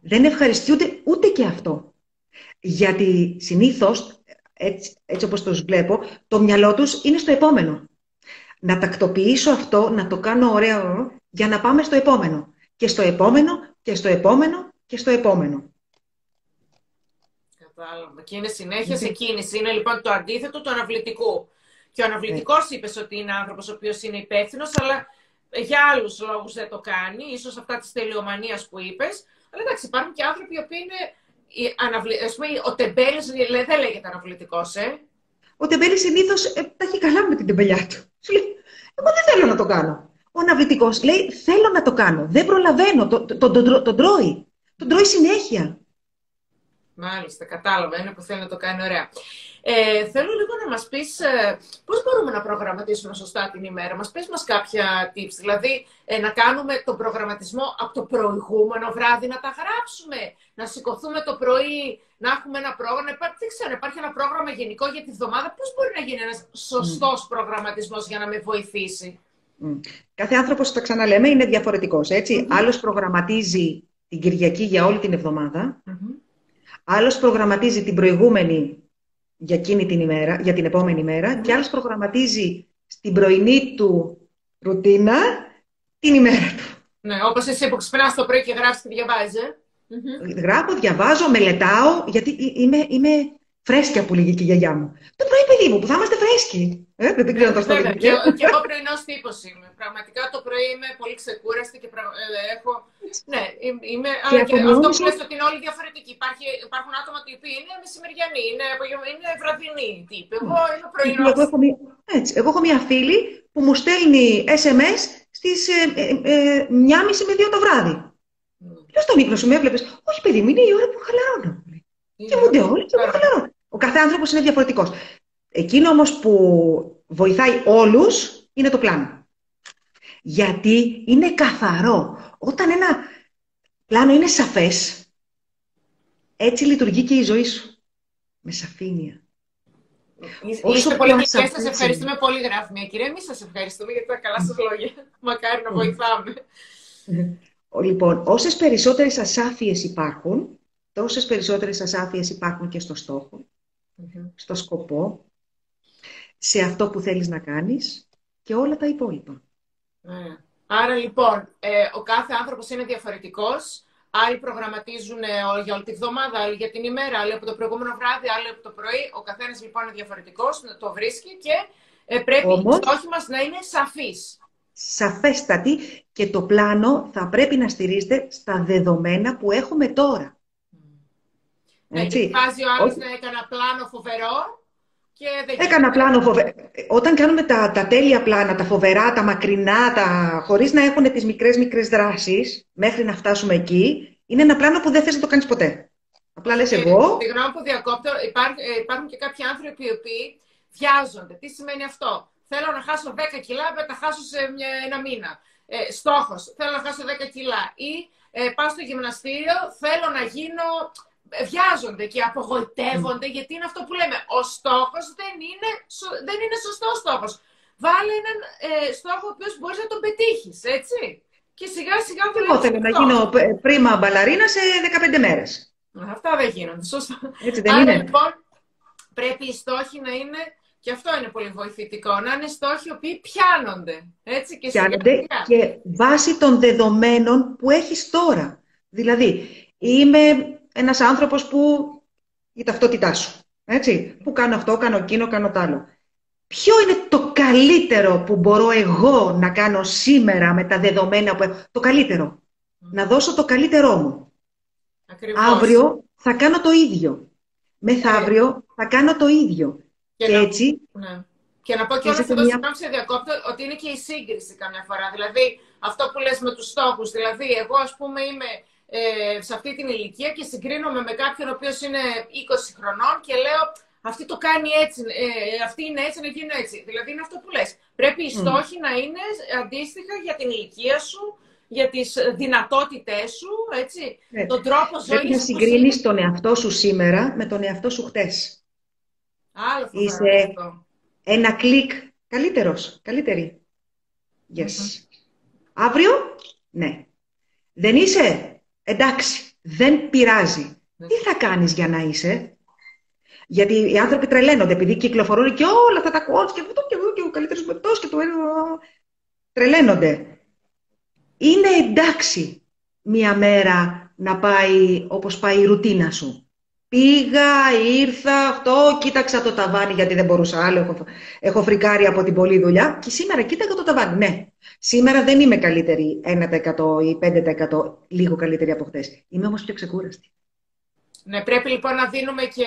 Δεν ευχαριστούνται ούτε και αυτό. Γιατί συνήθως, έτσι, έτσι όπως τους βλέπω, το μυαλό τους είναι στο επόμενο. Να τακτοποιήσω αυτό, να το κάνω ωραίο, για να πάμε στο επόμενο. Και στο επόμενο, και στο επόμενο, και στο επόμενο. Κατάλαβα. Και είναι συνέχεια σε κίνηση. Είναι λοιπόν το αντίθετο του αναβλητικού. Και ο αναβλητικός ναι. είπες ότι είναι άνθρωπος ο οποίος είναι υπεύθυνος, αλλά για άλλους λόγους δεν το κάνει. ίσως αυτά της τελειομανίας που είπες. Αλλά εντάξει, υπάρχουν και άνθρωποι οι οποίοι είναι. Ας πούμε, ο τεμπέλης δεν λέγεται αναβλητικός, ε. Ο τεμπέλης συνήθως ε, τα έχει καλά με την τεμπελιά του. Σου λέει, Εγώ δεν θέλω να το κάνω. Ο αναβλητικός λέει, Θέλω να το κάνω. Δεν προλαβαίνω. Τον το, το, το, τρώει. Τον τρώει συνέχεια. Μάλιστα, κατάλαβα. Είναι που θέλει να το κάνει ωραία. Ε, θέλω λίγο να μας πεις ε, πώς μπορούμε να προγραμματίσουμε σωστά την ημέρα μας. Πες μας κάποια tips, δηλαδή ε, να κάνουμε τον προγραμματισμό από το προηγούμενο βράδυ, να τα γράψουμε, να σηκωθούμε το πρωί, να έχουμε ένα πρόγραμμα. Υπάρχει, δεν ξέρω, υπάρχει ένα πρόγραμμα γενικό για τη βδομάδα. Πώς μπορεί να γίνει ένας σωστός mm. προγραμματισμός για να με βοηθήσει; Mm. Κάθε άνθρωπος, τα ξαναλέμε, είναι διαφορετικός, έτσι. Mm-hmm. Άλλος προγραμματίζει την Κυριακή για όλη την εβδομάδα. Mm-hmm. Άλλος προγραμματίζει την προηγούμενη για εκείνη την ημέρα, για την επόμενη μέρα και άλλος προγραμματίζει στην πρωινή του ρουτίνα την ημέρα του. Ναι, όπως εσύ που ξυπνάς το πρωί και γράφεις και διαβάζεις. Ε; Γράφω, διαβάζω, μελετάω, γιατί είμαι, είμαι Φρέσκια που λέγει και η γιαγιά μου. Το πρωί, παιδί μου, που θα είμαστε φρέσκοι. Ε, δεν ξέρω το ναι, και, και εγώ πρωινός τύπος είμαι. Πραγματικά το πρωί είμαι πολύ ξεκούραστη και ε, έχω. Ναι, είμαι. Και αλλά και αυτό που λες ότι είναι όλοι διαφορετικοί. Υπάρχει, υπάρχουν άτομα που είναι μεσημεριανοί, είναι, είναι βραδινοί τύποι. Εγώ είμαι πρωινός. Εγώ, έχω μια, έτσι, εγώ έχω μια φίλη που μου στέλνει SMS στις ε, ε, ε, με 2 το βράδυ. Mm. Ποιο τον ύπνο σου με έβλεπες. Όχι, παιδί μου, είναι η ώρα που χαλαρώνω. Και μου όλοι και εγώ χαλαρώνω. Ο κάθε άνθρωπος είναι διαφορετικός. Εκείνο όμως που βοηθάει όλους είναι το πλάνο. Γιατί είναι καθαρό. Όταν ένα πλάνο είναι σαφές, έτσι λειτουργεί και η ζωή σου. Με σαφήνεια. Είστε πολύ και σας ευχαριστούμε πολύ, γράφει μια κυρία. Εμείς σας ευχαριστούμε για τα καλά σας λόγια. Μακάρι να βοηθάμε. Λοιπόν, όσες περισσότερες ασάφειες υπάρχουν, τόσες περισσότερες ασάφειες υπάρχουν και στο στόχο στο σκοπό, σε αυτό που θέλεις να κάνεις και όλα τα υπόλοιπα. Ναι. Άρα λοιπόν, ε, ο κάθε άνθρωπος είναι διαφορετικός. Άλλοι προγραμματίζουν ε, για όλη τη βδομάδα, άλλοι για την ημέρα, άλλοι από το προηγούμενο βράδυ, άλλοι από το πρωί. Ο καθένας λοιπόν είναι διαφορετικός, το βρίσκει και ε, πρέπει Όμως, η στόχη μας να είναι σαφής. Σαφέστατη και το πλάνο θα πρέπει να στηρίζεται στα δεδομένα που έχουμε τώρα. Ναι, Έτσι. βάζει ο άλλος να έκανα πλάνο φοβερό και δεν Έκανα πλάνο φοβερό. Όταν κάνουμε τα, τα τέλεια πλάνα, τα φοβερά, τα μακρινά, τα... χωρίς να έχουν τις μικρές μικρές δράσεις, μέχρι να φτάσουμε εκεί, είναι ένα πλάνο που δεν θες να το κάνεις ποτέ. Απλά λες εγώ... Συγγνώμη που διακόπτω, υπάρχουν, ε, υπάρχουν και κάποιοι άνθρωποι οι οποίοι βιάζονται. Τι σημαίνει αυτό; Θέλω να χάσω 10 κιλά, θα τα χάσω σε μια, ένα μήνα. Ε, στόχος, θέλω να χάσω 10 κιλά. Ή ε, πάω στο γυμναστήριο, θέλω να γίνω βιάζονται και απογοητεύονται, γιατί είναι αυτό που λέμε. Ο στόχος δεν είναι, δεν είναι σωστός στόχος. Βάλε έναν ε, στόχο ο οποίος μπορείς να τον πετύχεις, έτσι. Και σιγά σιγά Εγώ θέλω να γίνω πρίμα μπαλαρίνα σε 15 μέρες. Αυτά δεν γίνονται, σωστά. Έτσι δεν Άρα, είναι. λοιπόν, πρέπει οι στόχοι να είναι, και αυτό είναι πολύ βοηθητικό, να είναι στόχοι οι οποίοι πιάνονται. Έτσι, και πιάνονται και βάσει των δεδομένων που έχεις τώρα. Δηλαδή, είμαι ένας άνθρωπος που η ταυτότητά σου. Έτσι, που κάνω αυτό, κάνω εκείνο, κάνω τ' άλλο. Ποιο είναι το καλύτερο που μπορώ εγώ να κάνω σήμερα με τα δεδομένα που έχω; Το καλύτερο. Να δώσω το καλύτερό μου. Ακριβώς. Αύριο θα κάνω το ίδιο. Μεθαύριο θα κάνω το ίδιο. Και, να... έτσι... Ναι. Και να πω και όλα εδώ, μια... σε διακόπτω, ότι είναι και η σύγκριση καμιά φορά. Δηλαδή, αυτό που λες με τους στόχους. Δηλαδή, εγώ ας πούμε είμαι ε, σε αυτή την ηλικία και συγκρίνομαι με κάποιον ο οποίος είναι 20 χρονών και λέω αυτή το κάνει έτσι, ε, αυτή είναι έτσι, να γίνει έτσι. Δηλαδή είναι αυτό που λες. Πρέπει οι στόχοι να είναι αντίστοιχα για την ηλικία σου, για τις δυνατότητές σου, έτσι, ε, τον τρόπο ζωής. Πρέπει να συγκρίνεις τον εαυτό σου σήμερα με τον εαυτό σου χτες. Άλλο Είσαι ένα κλικ καλύτερος, καλύτερη. Yes. Αύριο, ναι. Δεν είσαι; Εντάξει, δεν πειράζει. Τι θα κάνεις για να είσαι; Γιατί οι άνθρωποι τρελαίνονται επειδή κυκλοφορούν και όλα αυτά τα κόλτς και αυτό και αυτό και ο καλύτερος με και το ένα. Τρελαίνονται. Είναι εντάξει μία μέρα να πάει όπως πάει η ρουτίνα σου. Πήγα, ήρθα, αυτό, κοίταξα το ταβάνι γιατί δεν μπορούσα άλλο. Έχω, έχω φρικάρει από την πολλή δουλειά. Και σήμερα κοίταγα το ταβάνι. Ναι, σήμερα δεν είμαι καλύτερη 1% ή 5% λίγο καλύτερη από χθε. Είμαι όμως πιο ξεκούραστη. Ναι, πρέπει λοιπόν να δίνουμε και,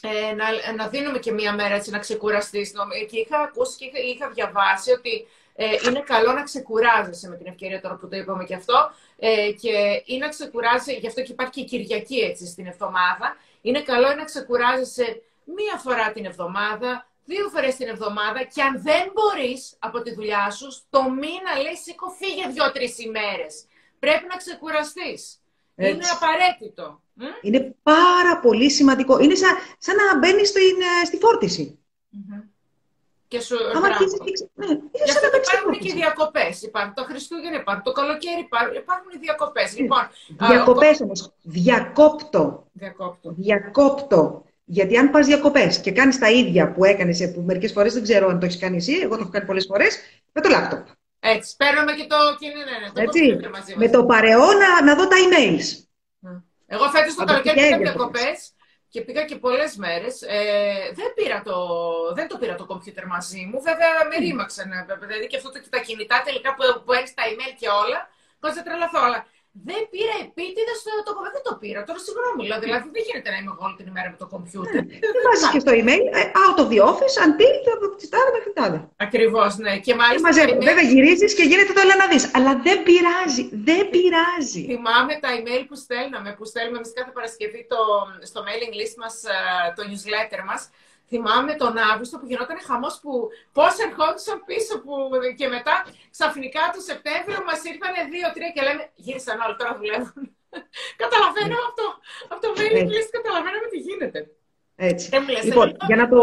ε, να, να δίνουμε και μία μέρα έτσι να ξεκουραστείς. Και είχα ακούσει και είχα, είχα διαβάσει ότι ε, είναι καλό να ξεκουράζεσαι με την ευκαιρία τώρα που το είπαμε και αυτό. Ε, και είναι να ξεκουράζεσαι, γι' αυτό και υπάρχει και η Κυριακή έτσι στην εβδομάδα. Είναι καλό να ξεκουράζεσαι μία φορά την εβδομάδα, δύο φορές την εβδομάδα και αν δεν μπορείς από τη δουλειά σου, το μήνα λέει σήκω φύγε δύο-τρεις ημέρες. Πρέπει να ξεκουραστείς. Είναι απαραίτητο. Είναι πάρα πολύ σημαντικό. Είναι σαν, σαν να μπαίνεις στη φορτιση και σου Άμα αρχίσεις, ναι, Γι' αυτό υπάρχουν και οι διακοπές. Υπάρχουν το Χριστούγεννα, υπάρχουν το καλοκαίρι, υπάρχουν, υπάρχουν οι διακοπές. Ναι. Λοιπόν, διακοπές όμως. Διακόπτω. Διακόπτω. Διακόπτω. Γιατί αν πας διακοπές και κάνεις τα ίδια που έκανες, που μερικές φορές δεν ξέρω αν το έχεις κάνει εσύ, εγώ το έχω κάνει πολλές φορές, με το λάπτοπ. Έτσι, παίρνουμε και το κινητό. Ναι, ναι, Έτσι, με το παρεό να, να δω τα emails. Εγώ φέτος το καλοκαίρι είχα διακοπές και πήγα και πολλές μέρες. Ε, δεν, πήρα το, δεν το πήρα το κομπιούτερ μαζί μου. Βέβαια με ρήμαξαν. Δηλαδή και αυτό το, τα κινητά τελικά που, που τα email και όλα. Πώς δεν τρελαθώ. Αλλά δεν πήρα επίτηδες στο το Δεν το πήρα. Τώρα συγγνώμη, δηλαδή δεν γίνεται να είμαι εγώ όλη την ημέρα με το κομπιούτερ. Δεν βάζει και στο email ε, out of the office until από τη τάδε μέχρι τάδε. Ακριβώς, ναι. Και μάλιστα. Email... Βέβαια γυρίζεις και γίνεται το έλα να δεις. Αλλά δεν πειράζει. Δεν πειράζει. Θυμάμαι τα email που στέλναμε, που στέλνουμε εμείς κάθε Παρασκευή το, στο mailing list μας, ε, το newsletter μας. Θυμάμαι τον Αύγουστο που γινόταν χαμός που πώς ερχόντουσαν πίσω που... και μετά ξαφνικά το Σεπτέμβριο μας ήρθαν δύο-τρία και λέμε γύρισαν όλοι τώρα δουλεύουν. Καταλαβαίνω ναι. αυτό. Από το mailing list καταλαβαίνουμε τι γίνεται. Έτσι. λοιπόν, για να το...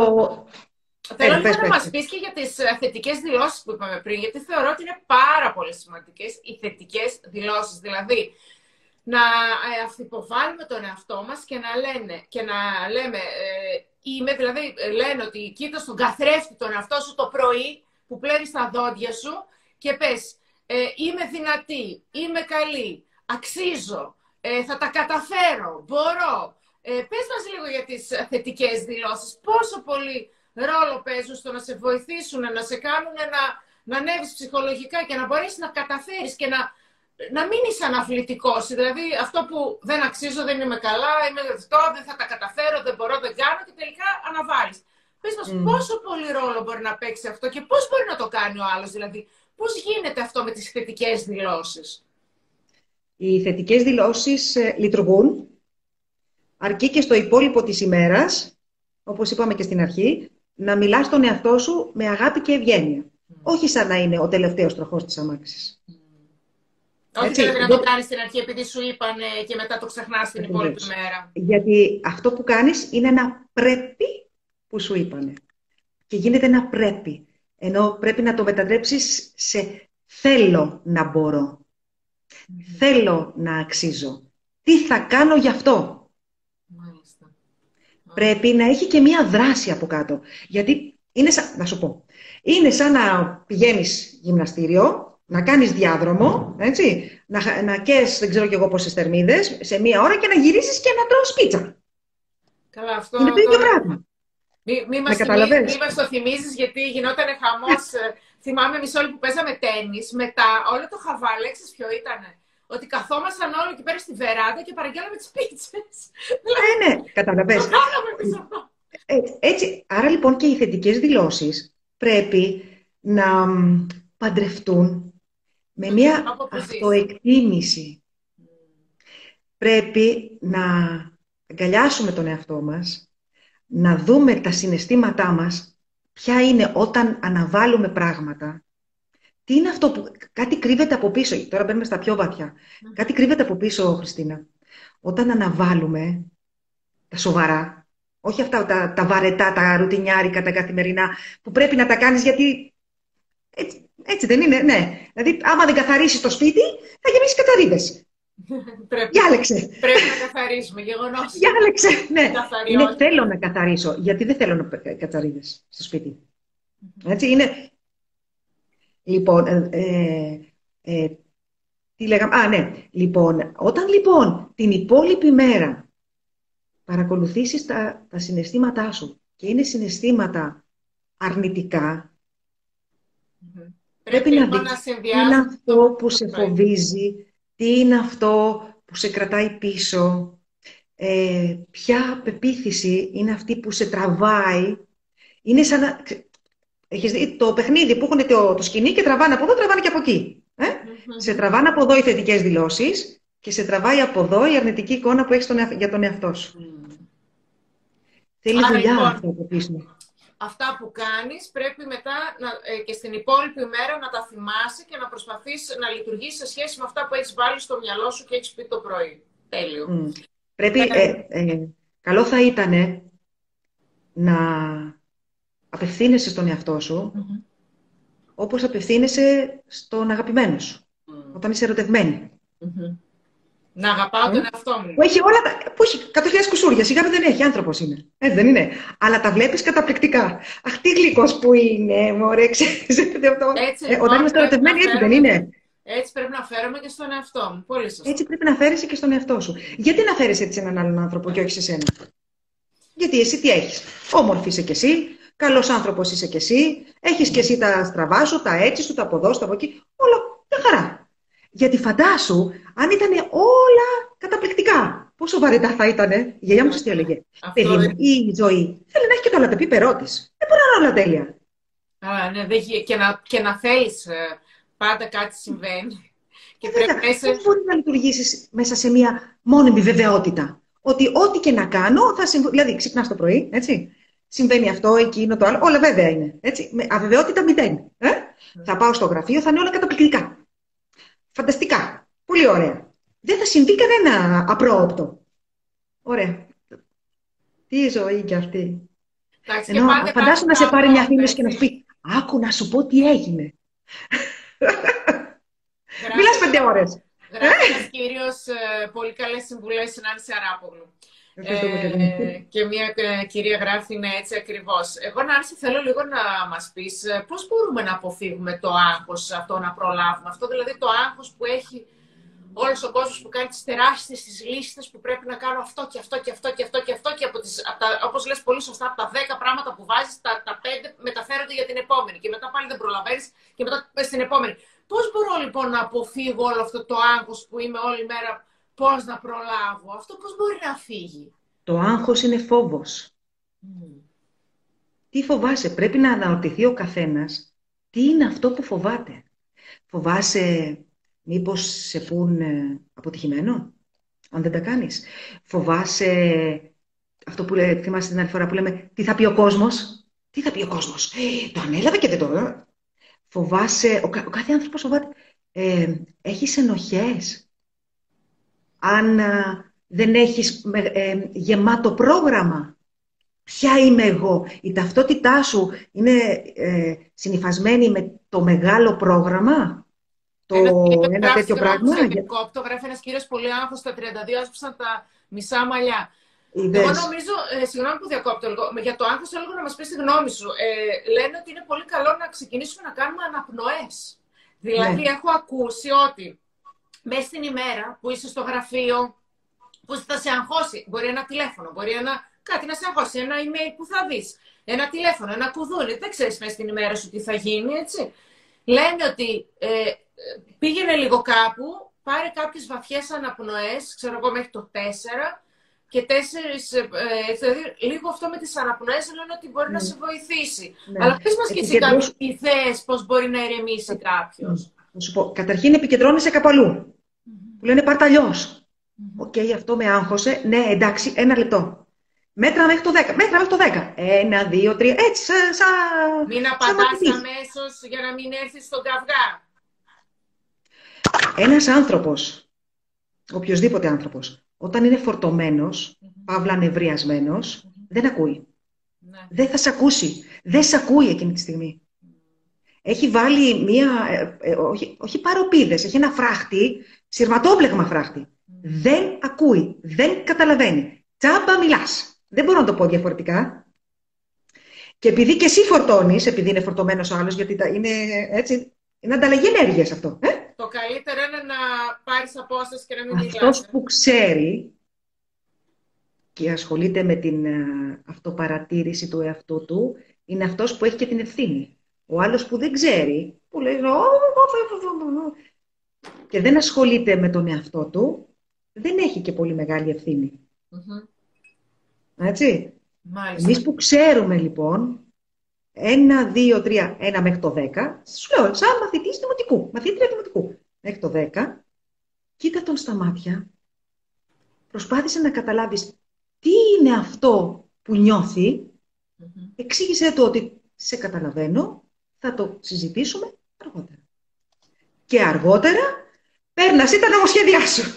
Θέλω λίγο να μας πεις και για τις ε, θετικές δηλώσεις που είπαμε πριν, γιατί θεωρώ ότι είναι πάρα πολύ σημαντικές οι θετικές δηλώσεις. Δηλαδή, να ε, αυθυποβάλουμε τον εαυτό μας και να, λένε, και να λέμε ε, είμαι, δηλαδή ε, λένε ότι κοίτας στον καθρέφτη τον εαυτό σου το πρωί που πλένεις τα δόντια σου και πες ε, είμαι δυνατή, είμαι καλή, αξίζω, ε, θα τα καταφέρω, μπορώ. Ε, πες μας λίγο για τις θετικές δηλώσεις. Πόσο πολύ ρόλο παίζουν στο να σε βοηθήσουν, να σε κάνουν να, να ανέβεις ψυχολογικά και να μπορέσεις να καταφέρεις και να να μην είσαι αναβλητικός. Δηλαδή αυτό που δεν αξίζω, δεν είμαι καλά, είμαι αυτό, δεν θα τα καταφέρω, δεν μπορώ, δεν κάνω και τελικά αναβάλεις. Πες μας, mm. πόσο πολύ ρόλο μπορεί να παίξει αυτό και πώς μπορεί να το κάνει ο άλλος, δηλαδή πώς γίνεται αυτό με τις θετικές δηλώσεις; Οι θετικές δηλώσεις ε, λειτουργούν αρκεί και στο υπόλοιπο της ημέρας, όπως είπαμε και στην αρχή, να μιλάς στον εαυτό σου με αγάπη και ευγένεια. Mm. Όχι σαν να είναι ο τελευταίος τροχός της αμάξης. Mm. Όχι πρέπει να το κάνεις στην αρχή επειδή σου είπαν και μετά το ξεχνάς την υπόλοιπη μέρα. Γιατί αυτό που κάνεις είναι ένα πρέπει που σου είπανε. Και γίνεται ένα πρέπει. Ενώ πρέπει να το μετατρέψεις σε θέλω να μπορώ. Θέλω να αξίζω. Τι θα κάνω γι' αυτό; Μάλιστα. Πρέπει να έχει και μία δράση από κάτω. Γιατί είναι σαν, να σου πω, είναι σαν να πηγαίνεις γυμναστήριο να κάνεις διάδρομο, έτσι, να, να καίς, δεν ξέρω κι εγώ πόσες θερμίδες, σε μία ώρα και να γυρίσεις και να τρως πίτσα. Καλά, αυτό... Είναι το ίδιο πράγμα. Μη, μη, μας μη, μας το θυμίζεις, γιατί γινόταν χαμός. Ε, θυμάμαι μισό που παίζαμε τέννις, μετά όλο το χαβάλε, ξέρεις ποιο ήτανε; Ότι καθόμασταν όλοι εκεί πέρα στη βεράντα και παραγγέλαμε τις πίτσες. Ναι, ναι, καταλαβαίνεις. Ε, έτσι, άρα λοιπόν και οι θετικές δηλώσεις πρέπει να παντρευτούν με μια αυτοεκτίμηση. Πρέπει να αγκαλιάσουμε τον εαυτό μας, να δούμε τα συναισθήματά μας, ποια είναι όταν αναβάλουμε πράγματα. Τι είναι αυτό που... Κάτι κρύβεται από πίσω. Τώρα μπαίνουμε στα πιο βαθιά. Κάτι κρύβεται από πίσω, Χριστίνα. Όταν αναβάλουμε τα σοβαρά, όχι αυτά τα, τα βαρετά, τα ρουτινιάρικα, τα καθημερινά, που πρέπει να τα κάνεις γιατί έτσι, έτσι δεν είναι, ναι. Δηλαδή, άμα δεν καθαρίσει το σπίτι, θα γεμίσει καταρίδες. πρέπει, Διάλεξε. Πρέπει να καθαρίσουμε, γεγονός. Διάλεξε, ναι. Είναι θέλω να καθαρίσω, γιατί δεν θέλω να κατσαρίδε στο σπίτι. Έτσι, είναι... Λοιπόν, ε, ε, ε, τι λέγαμε... Α, ναι. Λοιπόν, όταν λοιπόν την υπόλοιπη μέρα παρακολουθήσεις τα, τα συναισθήματά σου και είναι συναισθήματα αρνητικά, Πρέπει, να λοιπόν δεις τι είναι αυτό που σε φοβίζει, τι είναι αυτό που σε κρατάει πίσω, ε, ποια πεποίθηση είναι αυτή που σε τραβάει. Είναι σαν να... Έχεις δει το παιχνίδι που έχουν το, το σκηνή και τραβάνε από εδώ, τραβάνε και από εκεί. Ε; Σε τραβάνε από εδώ οι θετικές δηλώσεις και σε τραβάει από εδώ η αρνητική εικόνα που έχεις για τον εαυτό σου. Mm. Θέλει δουλειά λοιπόν, αυτό από πίσω. Αυτά που κάνεις πρέπει μετά να, ε, και στην υπόλοιπη μέρα να τα θυμάσαι και να προσπαθείς να λειτουργήσεις σε σχέση με αυτά που έχεις βάλει στο μυαλό σου και έχεις πει το πρωί. Τέλειο. Mm. Πρέπει, ε, ε, καλό θα ήταν να απευθύνεσαι στον εαυτό σου mm-hmm. όπως απευθύνεσαι στον αγαπημένο σου, mm. όταν είσαι ερωτευμένη. Mm-hmm. Να αγαπάω mm. τον εαυτό μου. Που έχει όλα τα. που έχει κατ' κουσούρια. Σιγά δεν έχει, άνθρωπος είναι. Έτσι δεν είναι. Αλλά τα βλέπεις καταπληκτικά. Αχ, τι γλυκός που είναι, μωρέ, ξέρεις. Ε, όταν είμαστε ερωτευμένοι, έτσι δεν είναι. Έτσι πρέπει να φέρομαι και στον εαυτό μου. Πολύ σωστά. Έτσι πρέπει να φέρεσαι και στον εαυτό σου. Γιατί να φέρει έτσι έναν άλλον άνθρωπο και όχι σε σένα; Γιατί εσύ τι έχεις; Όμορφη είσαι κι εσύ, καλός άνθρωπος είσαι κι εσύ, έχεις κι εσύ τα στραβά σου, τα έτσι σου, τα από εδώ, τα από εκεί. Όλα μια χαρά. Γιατί φαντάσου, αν ήταν όλα καταπληκτικά, πόσο βαρετά θα ήταν. Η γιαγιά μου τι έλεγε. Παιδί μου, η ζωή θέλει να έχει και το αλατεπίπερό τη. Δεν μπορεί να είναι όλα τέλεια. Α, ναι, και να, και να θέλεις. Ε, πάντα κάτι συμβαίνει. Και ε, πρέπει Πώς μπορεί να λειτουργήσεις μέσα σε μια μόνιμη βεβαιότητα. Ότι ό,τι και να κάνω θα συμβεί. Δηλαδή, ξυπνάς το πρωί, έτσι. Συμβαίνει αυτό, εκείνο, το άλλο. Όλα βέβαια είναι. Έτσι. Με αβεβαιότητα μηδέν. Ε; Mm. Θα πάω στο γραφείο, θα είναι όλα καταπληκτικά. Φανταστικά. Πολύ ωραία. Δεν θα συμβεί κανένα απρόοπτο. Ωραία. Τι ζωή κι αυτή. Εντάξει, Ενώ, φαντάσου να σε πάρει μια φίλη και να σου πει «Άκου να σου πω τι έγινε». Μιλάς πέντε ώρες. Γράφεις κύριος ε, πολύ καλές συμβουλές συνάντηση Αράπογλου. Ε, και μια ε, κυρία γράφει είναι έτσι ακριβώς. Εγώ, Νάνση, θέλω λίγο να μας πεις ε, πώς μπορούμε να αποφύγουμε το άγχος αυτό, να προλάβουμε αυτό, δηλαδή το άγχος που έχει όλος ο κόσμος που κάνει τις τεράστιες τις λίστες που πρέπει να κάνω αυτό και αυτό και αυτό και αυτό και αυτό και από τις, όπως λες πολύ σωστά, από τα 10 πράγματα που βάζεις, τα, τα 5 μεταφέρονται για την επόμενη και μετά πάλι δεν προλαβαίνεις και μετά στην επόμενη. Πώς μπορώ λοιπόν να αποφύγω όλο αυτό το άγχος που είμαι όλη μέρα πώς να προλάβω. Αυτό πώς μπορεί να φύγει; Το άγχος είναι φόβος. Τι φοβάσαι. Πρέπει να αναρωτηθεί ο καθένας τι είναι αυτό που φοβάται. Φοβάσαι μήπως σε πούν ε, αποτυχημένο, αν δεν τα κάνεις. Φοβάσαι αυτό που λέει, θυμάσαι την άλλη φορά που λέμε, τι θα πει ο κόσμος. Τι θα πει ο κόσμος. Ε, το ανέλαβε και δεν το... Φοβάσαι, ο, ο κάθε άνθρωπος φοβάται. Ε, έχεις ενοχές αν δεν έχεις ε, γεμάτο πρόγραμμα. Ποια είμαι εγώ; Η ταυτότητά σου είναι ε, συνειφασμένη με το μεγάλο πρόγραμμα; Το ένας, ένα τέτοιο πράγμα. Το γράφει ένας κύριος πολύ άγχος στα 32, άσπισαν τα μισά μαλλιά. Εγώ νομίζω, ε, συγγνώμη που διακόπτω λίγο, για το άγχος θέλω να μας πεις τη γνώμη σου. Ε, λένε ότι είναι πολύ καλό να ξεκινήσουμε να κάνουμε αναπνοές. Δηλαδή, ναι. έχω ακούσει ότι μέσα στην ημέρα που είσαι στο γραφείο, που θα σε αγχώσει. Μπορεί ένα τηλέφωνο, μπορεί ένα, κάτι να σε αγχώσει, ένα email που θα δεις, ένα τηλέφωνο, ένα κουδούνι. Δεν ξέρεις μέσα στην ημέρα σου τι θα γίνει, έτσι. Λένε ότι ε, πήγαινε λίγο κάπου, πάρε κάποιες βαθιές αναπνοές, ξέρω εγώ μέχρι το 4, και τέσσερις, ε, δηλαδή λίγο αυτό με τις αναπνοές λένε ότι μπορεί να ναι. σε βοηθήσει. Ναι. Αλλά πες μας και εσύ κάποιες ιδέες πώς μπορεί να ηρεμήσει κάποιος. Να σου πω, καταρχήν επικεντρώνεσαι κάπου αλλού. Που λένε πάρτα αλλιώς. Οκ, αυτό με άγχωσε. Ναι, εντάξει, ένα λεπτό. Μέτρα μέχρι το 10. Μέτρα μέχρι το 10. Ένα, δύο, τρία. Έτσι, σαν. Σα, μην απαντά αμέσως για να μην έρθεις στον καυγά. Ένας άνθρωπος, οποιοδήποτε άνθρωπος, όταν είναι φορτωμένος, mm-hmm. παύλα νευριασμένος, δεν ακούει. Ναι. Δεν θα σε ακούσει. Δεν σε ακούει εκείνη τη στιγμή έχει βάλει μία, ε, ε, όχι, όχι παροπίδες, έχει ένα φράχτη, σειρματόπλεγμα φράχτη. Δεν ακούει, δεν καταλαβαίνει. Τσάμπα μιλάς. Δεν μπορώ να το πω διαφορετικά. Και επειδή και εσύ φορτώνεις, επειδή είναι φορτωμένος ο άλλος, γιατί είναι έτσι. Είναι ανταλλαγή ενέργειας αυτό. Ε; Το καλύτερο είναι να πάρεις απόσταση και να μην μιλάς. Αυτός που ξέρει και ασχολείται με την ε, αυτοπαρατήρηση του εαυτού του, είναι αυτός που έχει και την ευθύνη. Ο άλλος που δεν ξέρει, που λέει και δεν ασχολείται με τον εαυτό του, δεν έχει και πολύ μεγάλη ευθύνη. Mm-hmm. Έτσι. Εμείς που ξέρουμε λοιπόν, ένα, δύο, τρία, ένα μέχρι το δέκα. Σου λέω, σαν μαθητής δημοτικού, μαθήτρια δημοτικού. Μέχρι το δέκα, κοίτα τον στα μάτια, προσπάθησε να καταλάβεις τι είναι αυτό που νιώθει, εξήγησε του ότι σε καταλαβαίνω, θα το συζητήσουμε αργότερα. Και αργότερα, παίρνα ή τα νομοσχέδιά σου.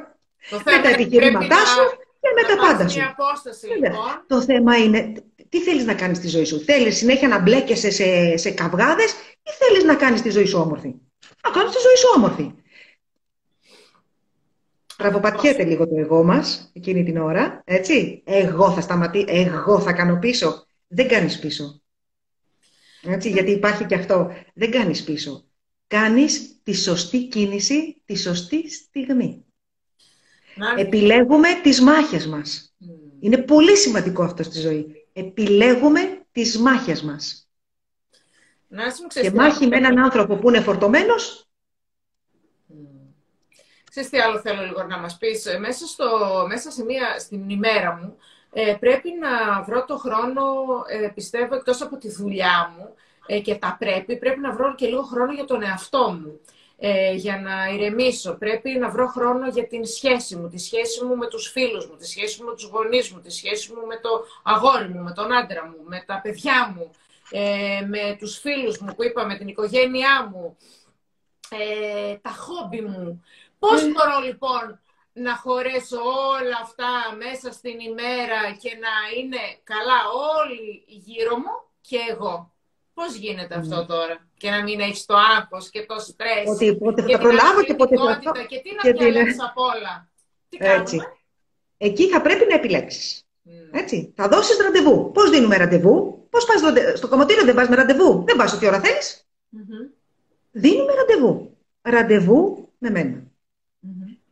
με τα επιχειρήματά σου και με τα πάντα σου. Απόσταση, λοιπόν. Το θέμα είναι, τι θέλεις να κάνεις στη ζωή σου; Θέλεις συνέχεια να μπλέκεσαι σε, σε καυγάδες ή θέλεις να κάνεις τη ζωή σου όμορφη; Να κάνεις τη ζωή σου όμορφη. Τραβοπατιέται λίγο το εγώ μας εκείνη την ώρα, έτσι. Εγώ θα σταματήσω, εγώ θα κάνω πίσω. Δεν κάνεις πίσω. Έτσι, γιατί υπάρχει και αυτό. Δεν κάνεις πίσω. Κάνεις τη σωστή κίνηση, τη σωστή στιγμή. Επιλέγουμε τις μάχες μας. Είναι πολύ σημαντικό αυτό στη ζωή. Επιλέγουμε τις μάχες μας. Να και μάχη με έναν άνθρωπο που είναι φορτωμένος. Ξέρεις τι άλλο θέλω λίγο να μας πεις. Ε, μέσα, στο, μέσα σε μία, στην ημέρα μου ε, πρέπει να βρω το χρόνο, ε, πιστεύω, εκτός από τη δουλειά μου ε, και τα πρέπει, πρέπει να βρω και λίγο χρόνο για τον εαυτό μου ε, για να ηρεμήσω. Πρέπει να βρω χρόνο για την σχέση μου, τη σχέση μου με τους φίλους μου, τη σχέση μου με τους γονείς μου, τη σχέση μου με το αγόρι μου, με τον άντρα μου, με τα παιδιά μου, ε, με τους φίλους μου που είπα, με την οικογένειά μου, ε, τα χόμπι μου. Πώς mm. μπορώ λοιπόν να χωρέσω όλα αυτά μέσα στην ημέρα και να είναι καλά όλοι γύρω μου και εγώ. Πώς γίνεται αυτό τώρα; Και να μην έχεις το άγχος και το στρες ότι πότε θα προλάβω και πότε θα αυτό και τι να διαλέξεις από όλα; Τι Έτσι. Εκεί θα πρέπει να επιλέξεις. Έτσι. Θα δώσεις ραντεβού. Πώς δίνουμε ραντεβού; Πώς πας στο κομμωτήριο δεν πας με ραντεβού; Δεν πας ό,τι ώρα θέλεις. Δίνουμε ραντεβού. Ραντεβού με μένα.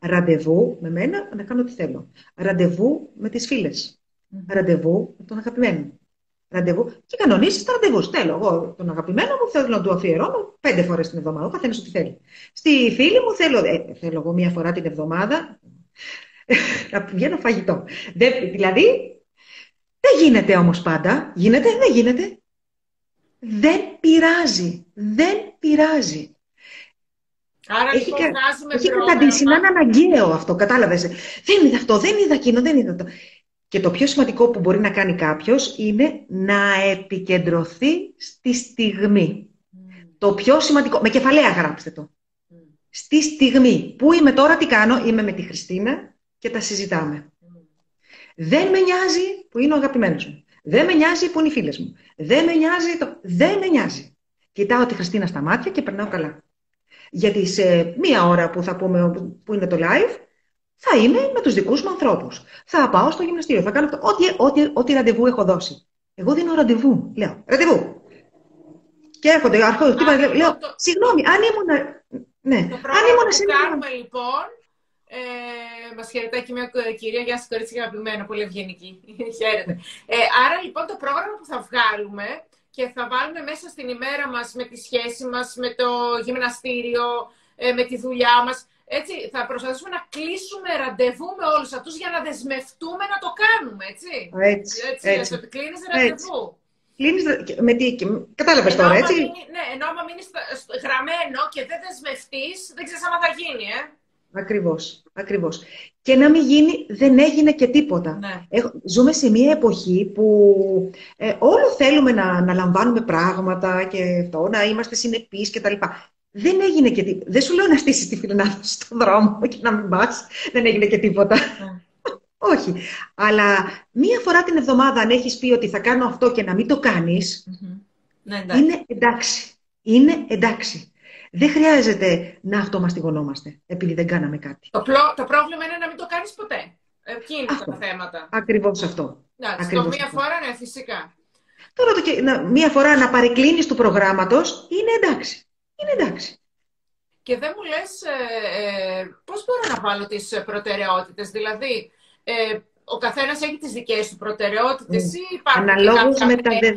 Ραντεβού με μένα να κάνω ό,τι θέλω. Ραντεβού με τις φιλες Ραντεβού με τον αγαπημένο ραντεβού και κανονίσεις τα ραντεβού. Θέλω εγώ τον αγαπημένο μου, θέλω να του αφιερώνω πέντε φορές την εβδομάδα. Ο καθένας ό,τι θέλει. Στη φίλη μου θέλω, ε, θέλω εγώ μία φορά την εβδομάδα να πηγαίνω φαγητό. δηλαδή, δεν γίνεται όμως πάντα. Γίνεται, δεν γίνεται. Δεν πειράζει. Δεν πειράζει. Άρα έχει λοιπόν κα... Έχει καταντήσει να είναι αναγκαίο αυτό, κατάλαβες. Δεν είδα αυτό, δεν είδα εκείνο, δεν είδα αυτό. Και το πιο σημαντικό που μπορεί να κάνει κάποιος είναι να επικεντρωθεί στη στιγμή. Το πιο σημαντικό, με κεφαλαία γράψτε το. Στη στιγμή. Πού είμαι τώρα, τι κάνω, είμαι με τη Χριστίνα και τα συζητάμε. Δεν με νοιάζει που είναι ο αγαπημένος μου. Δεν με νοιάζει που είναι οι φίλες μου. Δεν με νοιάζει το... Δεν με νοιάζει. Κοιτάω τη Χριστίνα στα μάτια και περνάω καλά. Γιατί σε μία ώρα που θα πούμε που είναι το live, θα είμαι με τους δικούς μου ανθρώπους. Θα πάω στο γυμναστήριο, θα κάνω ό,τι, ό,τι, ό,τι ραντεβού έχω δώσει. Εγώ δίνω ραντεβού. Λέω, ραντεβού. Και έρχονται, αρχώς, λοιπόν, λέω, το... συγγνώμη, αν ήμουν. Ναι, το αν ήμουν που κάνουμε λοιπόν, ε, Μας χαιρετάει και μια κυρία, γεια σας, κορίτσι αγαπημένο, πολύ ευγενική. Χαίρετε. Ε, άρα λοιπόν το πρόγραμμα που θα βγάλουμε και θα βάλουμε μέσα στην ημέρα μας με τη σχέση μας, με το γυμναστήριο, ε, με τη δουλειά μας, έτσι, θα προσπαθήσουμε να κλείσουμε ραντεβού με όλους αυτούς για να δεσμευτούμε να το κάνουμε, έτσι. Έτσι, έτσι. έτσι. έτσι. Κλείνεις ραντεβού. Κλείνεις, με τι, κατάλαβες τώρα, έτσι; Μείνει, ναι, ενώ άμα μείνεις γραμμένο και δεν δεσμευτείς, δεν ξέρεις άμα θα γίνει, ε. Ακριβώς, ακριβώς. Και να μην γίνει, δεν έγινε και τίποτα. Ναι. ζούμε σε μια εποχή που ε, όλο θέλουμε να, να λαμβάνουμε πράγματα και αυτό, να είμαστε συνεπείς και τα λοιπά. Δεν έγινε και τίποτα. Δεν σου λέω να στήσεις τη φιλενάδα στον δρόμο και να μην πας. Δεν έγινε και τίποτα. Ναι. Όχι. Αλλά μία φορά την εβδομάδα, αν έχεις πει ότι θα κάνω αυτό και να μην το κάνεις, ναι, είναι εντάξει. Είναι εντάξει. Δεν χρειάζεται να αυτομαστιγωνόμαστε επειδή δεν κάναμε κάτι. Το, το πρόβλημα είναι να μην το κάνεις ποτέ. Εκεί είναι αυτό. τα θέματα; Ακριβώς αυτό. Εντάξει, το μία φορά, ναι, φυσικά. Τώρα το, μία φορά να παρεκκλίνεις του προγράμματος είναι εντάξει είναι εντάξει. Και δεν μου λες ε, ε, πώς μπορώ να βάλω τις προτεραιότητες, δηλαδή ε, ο καθένας έχει τις δικές του προτεραιότητες mm. ή υπάρχουν αναλόγως με, τα δε...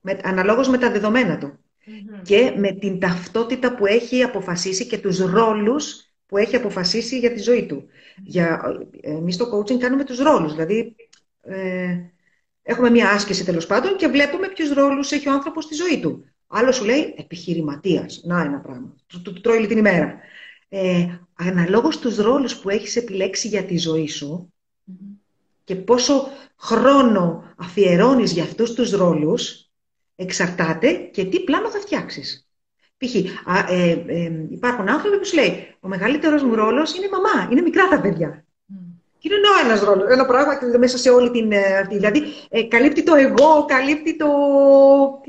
με, αναλόγως με τα δεδομένα του και με την ταυτότητα που έχει αποφασίσει και τους ρόλους που έχει αποφασίσει για τη ζωή του. Για, εμείς στο coaching κάνουμε τους ρόλους, δηλαδή ε, Έχουμε μία άσκηση τέλος πάντων και βλέπουμε ποιους ρόλους έχει ο άνθρωπος στη ζωή του. Άλλος σου λέει επιχειρηματίας. Να ένα πράγμα. Του, του, του τρώει την ημέρα. Ε, αναλόγως τους ρόλους που έχεις επιλέξει για τη ζωή σου και πόσο χρόνο αφιερώνεις για αυτούς τους ρόλους, εξαρτάται και τι πλάνο θα φτιάξεις. Π.χ. Ε, ε, υπάρχουν άνθρωποι που σου λέει, ο μεγαλύτερος μου ρόλος είναι η μαμά, είναι μικρά τα παιδιά. Και είναι ένας ρόλος, ένα πράγμα μέσα σε όλη την ε, αυτή. Δηλαδή, ε, καλύπτει το εγώ, καλύπτει το,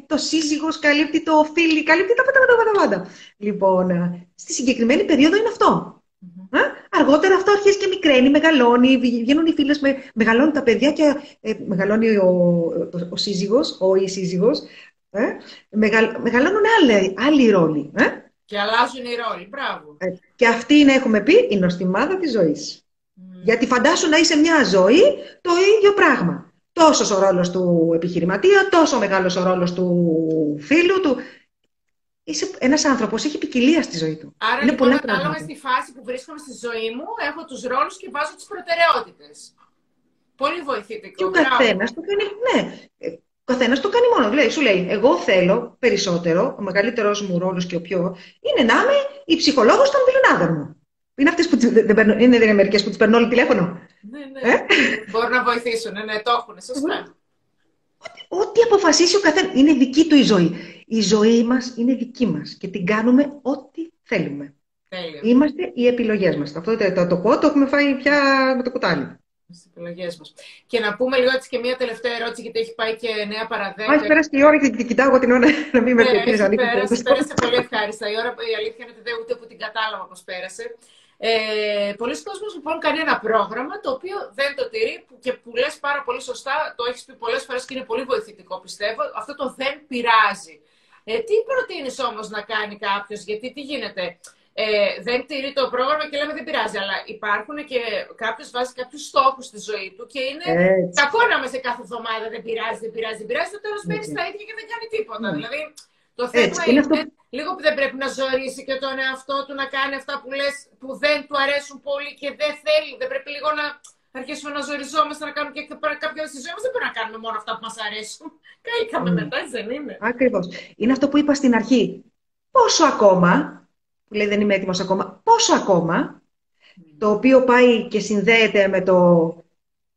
το σύζυγος, καλύπτει το φίλι, καλύπτει τα πάντα, πάντα, πάντα. Λοιπόν, ε, στη συγκεκριμένη περίοδο είναι αυτό. Mm-hmm. Αργότερα αυτό αρχίζει και μικραίνει, μεγαλώνει, βγαίνουν οι φίλες, με, μεγαλώνουν τα παιδιά και ε, μεγαλώνει ο, ο, ο σύζυγος, ο ή σύζυγος, ε, μεγαλ, μεγαλώνουν άλλοι, άλλοι ρόλοι. Ε. Και αλλάζουν οι ρόλοι, μπράβο. Ε, και αυτή είναι, έχουμε πει, η νοστιμάδα της ζωής. Γιατί φαντάσου να είσαι μια ζωή το ίδιο πράγμα. Τόσος ο ρόλος του επιχειρηματία, τόσο μεγάλος ο ρόλος του φίλου του. Είσαι ένας άνθρωπος, έχει ποικιλία στη ζωή του. Άρα Είναι λοιπόν, ανάλογα στη φάση που βρίσκομαι στη ζωή μου, έχω τους ρόλους και βάζω τις προτεραιότητες. Πολύ βοηθητικό. Και ο καθένας το κάνει, ναι. Ο καθένας το κάνει μόνος. Λέει, σου λέει, εγώ θέλω περισσότερο, ο μεγαλύτερο μου ρόλος και ο πιο, είναι να είμαι η ψυχολόγος των πυλωνάδων μου. Είναι αυτές που δεν παίρνουν, είναι, δεν είναι μερικές που τις παίρνουν όλοι τηλέφωνο. Ναι, ναι. Ε; Μπορούν να βοηθήσουν, ναι, ναι, το έχουν, σωστά. Ό,τι αποφασίσει ο καθένας. Είναι δική του η ζωή. Η ζωή μας είναι δική μας και την κάνουμε ό,τι θέλουμε. Τέλειο. Είμαστε οι επιλογές μας. Αυτό το, το πω, το έχουμε φάει πια με το κουτάλι. Στι επιλογές μας. Και να πούμε λίγο έτσι και μία τελευταία ερώτηση, γιατί έχει πάει και νέα παραδέκτη. Έχει πέρασε και η ώρα και κοιτάω εγώ την ώρα να μην με ναι, πέρασε, πέρασε πολύ ευχάριστα. Η ώρα, η αλήθεια είναι ότι δεν ούτε που την κατάλαβα πώ πέρασε. Ε, πολλοί κόσμοι λοιπόν κάνει ένα πρόγραμμα το οποίο δεν το τηρεί και που λες πάρα πολύ σωστά, το έχεις πει πολλές φορές και είναι πολύ βοηθητικό πιστεύω, αυτό το δεν πειράζει. Ε, τι προτείνεις όμως να κάνει κάποιος, γιατί τι γίνεται, ε, δεν τηρεί το πρόγραμμα και λέμε δεν πειράζει, αλλά υπάρχουν και κάποιος βάζει κάποιους στόχους στη ζωή του και είναι Έτσι. κακό να είμαστε κάθε εβδομάδα δεν πειράζει, δεν πειράζει, δεν πειράζει, το τέλος μπαίνει στα ίδια και δεν κάνει τίποτα. Mm. Δηλαδή, το θέμα είναι, είναι λίγο που δεν πρέπει να ζωρίσει και τον εαυτό του να κάνει αυτά που λες που δεν του αρέσουν πολύ και δεν θέλει. Δεν πρέπει λίγο να αρχίσουμε να ζοριζόμαστε, να κάνουμε και κάποια στη ζωή μας. Δεν πρέπει να κάνουμε μόνο αυτά που μας αρέσουν. Καήκαμε mm. μετά, δεν είναι. Ακριβώς. Είναι αυτό που είπα στην αρχή. Πόσο ακόμα, που λέει δεν είμαι έτοιμος ακόμα, πόσο ακόμα, το οποίο πάει και συνδέεται με το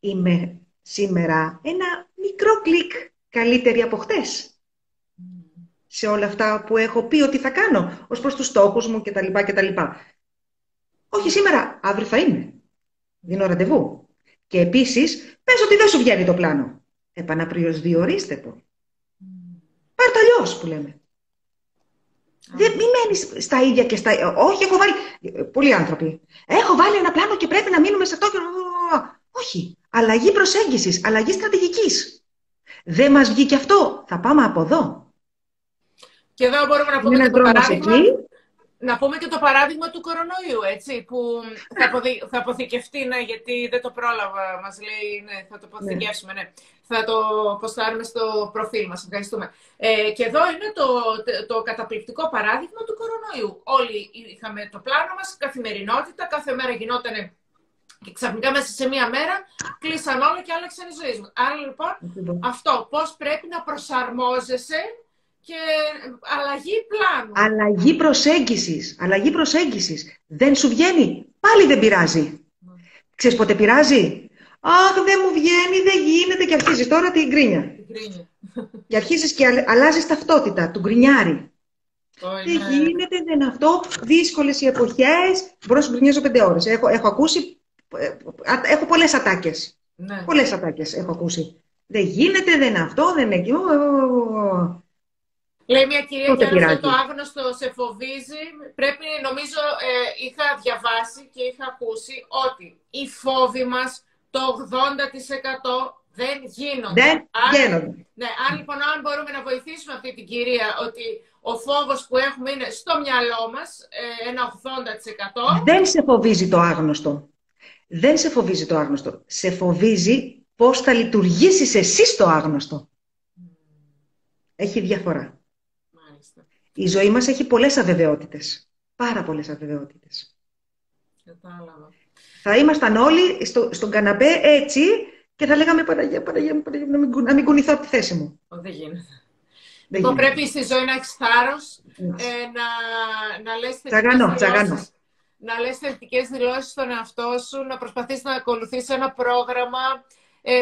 είμαι σήμερα ένα μικρό κλικ καλύτερη από χτες σε όλα αυτά που έχω πει ότι θα κάνω ως προς τους στόχους μου κτλ. κτλ. Όχι σήμερα, αύριο θα είμαι. Δίνω ραντεβού. Και επίσης, πες ότι δεν σου βγαίνει το πλάνο. Επαναπριοσδιορίστε το. Πάρ' το αλλιώς που λέμε. Δεν, μην μένεις στα ίδια και στα. Όχι, έχω βάλει. Πολλοί άνθρωποι. Έχω βάλει ένα πλάνο και πρέπει να μείνουμε σε αυτό. Όχι. Αλλαγή προσέγγισης, αλλαγή στρατηγικής. Δεν μας βγήκε αυτό. Θα πάμε από εδώ. Και εδώ μπορούμε να πούμε και το παράδειγμα. Να πούμε και το παράδειγμα του κορονοϊού, έτσι, που θα, αποδει... θα αποθηκευτεί, ναι, γιατί δεν το πρόλαβα, μας λέει, ναι, θα το αποθηκεύσουμε, ναι. Θα το ποστάρουμε στο προφίλ μας, ευχαριστούμε. Ε, και εδώ είναι το, το καταπληκτικό παράδειγμα του κορονοϊού. Όλοι είχαμε το πλάνο μας, καθημερινότητα, κάθε μέρα γινόταν και ξαφνικά μέσα σε μία μέρα κλείσαν όλα και άλλαξαν οι ζωές μας. Άρα λοιπόν, αυτό, πώς πρέπει να προσαρμόζεσαι και αλλαγή πλάνου. Αλλαγή προσέγγισης. Αλλαγή προσέγγισης. Δεν σου βγαίνει. Πάλι δεν πειράζει. Mm. Ξέρεις πότε πειράζει; Αχ, δεν μου βγαίνει, δεν γίνεται και αρχίζεις τώρα την γκρίνια. και αρχίζεις και αλλάζεις ταυτότητα του γκρινιάρη. δεν ναι. γίνεται, δεν αυτό. Δύσκολες οι εποχές. Μπορώ να σου γκρινιάζω πέντε ώρες. Έχω, έχω ακούσει. Ε, έχω πολλές ατάκες. Ναι. Πολλές ατάκες έχω ακούσει. Δεν γίνεται, δεν είναι αυτό, δεν είναι Λέει μια κυρία και αυτό το άγνωστο σε φοβίζει. Πρέπει, νομίζω, ε, είχα διαβάσει και είχα ακούσει ότι οι φόβοι μας το 80% δεν γίνονται. Δεν γίνονται. Ναι, αν λοιπόν αν μπορούμε να βοηθήσουμε αυτή την κυρία ότι ο φόβος που έχουμε είναι στο μυαλό μας, ε, ένα 80%. Δεν σε φοβίζει το άγνωστο. Δεν σε φοβίζει το άγνωστο. Σε φοβίζει πώς θα λειτουργήσεις εσύ στο άγνωστο. Έχει διαφορά. Η ζωή μας έχει πολλές αβεβαιότητες. Πάρα πολλές αβεβαιότητες. Κατάλαβα. Θα ήμασταν όλοι στο, στον καναπέ έτσι και θα λέγαμε Παναγία, Παναγία, Παναγία να, μην, να μην κουνηθώ από τη θέση μου. δεν γίνεται. Λοιπόν, πρέπει στη ζωή να έχεις θάρρος, ε, να, να λες τσαγανό, τσαγανό. να λες θετικές δηλώσεις στον εαυτό σου, να προσπαθείς να ακολουθείς ένα πρόγραμμα ε,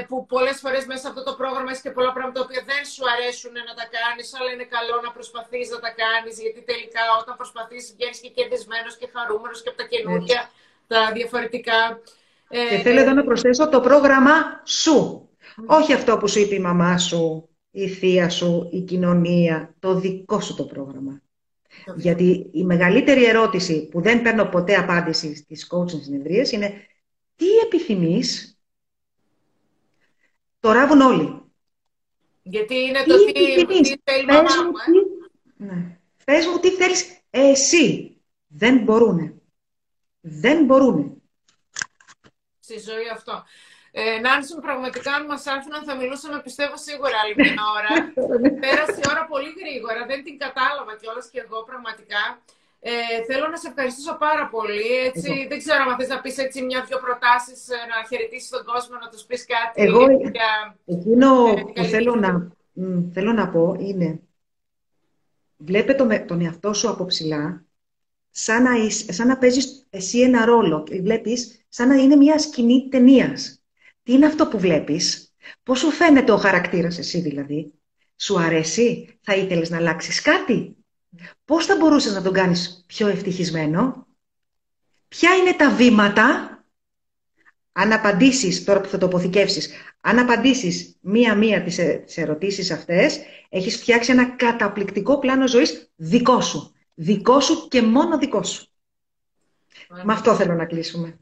που πολλές φορές μέσα σε αυτό το πρόγραμμα έχεις και πολλά πράγματα που δεν σου αρέσουν να τα κάνεις, αλλά είναι καλό να προσπαθείς να τα κάνεις, γιατί τελικά όταν προσπαθείς βγαίνεις και κερδισμένος και χαρούμενος και από τα καινούργια, τα διαφορετικά. Ε, και θέλω εδώ να προσθέσω το πρόγραμμα σου. Όχι αυτό που σου είπε η μαμά σου, η θεία σου, η κοινωνία, το δικό σου το πρόγραμμα. Γιατί η μεγαλύτερη ερώτηση που δεν παίρνω ποτέ απάντηση στις coaching συνεδρίες είναι τι επιθυμείς το ράβουν όλοι. Γιατί είναι το τι, τι, θέλει η μαμά μου. Ε; Ναι. Πες μου τι θέλεις εσύ. Δεν μπορούνε. Δεν μπορούνε. Στη ζωή αυτό. Ε, Νάνση, πραγματικά αν μας άφηναν θα μιλούσαμε πιστεύω σίγουρα άλλη μια ώρα. Πέρασε η ώρα πολύ γρήγορα, δεν την κατάλαβα κιόλας και εγώ πραγματικά. Ε, θέλω να σε ευχαριστήσω πάρα πολύ. Έτσι, δεν ξέρω αν θες να πεις έτσι μια-δυο προτάσεις, ε, να χαιρετήσεις τον κόσμο, να τους πεις κάτι. Εγώ, για... εκείνο που θέλω να, θέλω να πω είναι, βλέπε τον, τον εαυτό σου από ψηλά, σαν να, σαν να παίζεις εσύ ένα ρόλο και βλέπεις σαν να είναι μια σκηνή ταινίας. Τι είναι αυτό που βλέπεις, πώς σου φαίνεται ο χαρακτήρας εσύ δηλαδή, σου αρέσει, θα ήθελες να αλλάξεις κάτι, πώς θα μπορούσες να τον κάνεις πιο ευτυχισμένο, ποια είναι τα βήματα, αν απαντήσεις, τώρα που θα το αποθηκεύσεις, αν απαντήσεις μία-μία τις, ε, τις ερωτήσεις αυτές, έχεις φτιάξει ένα καταπληκτικό πλάνο ζωής δικό σου. Δικό σου και μόνο δικό σου. Με αυτό θέλω να κλείσουμε.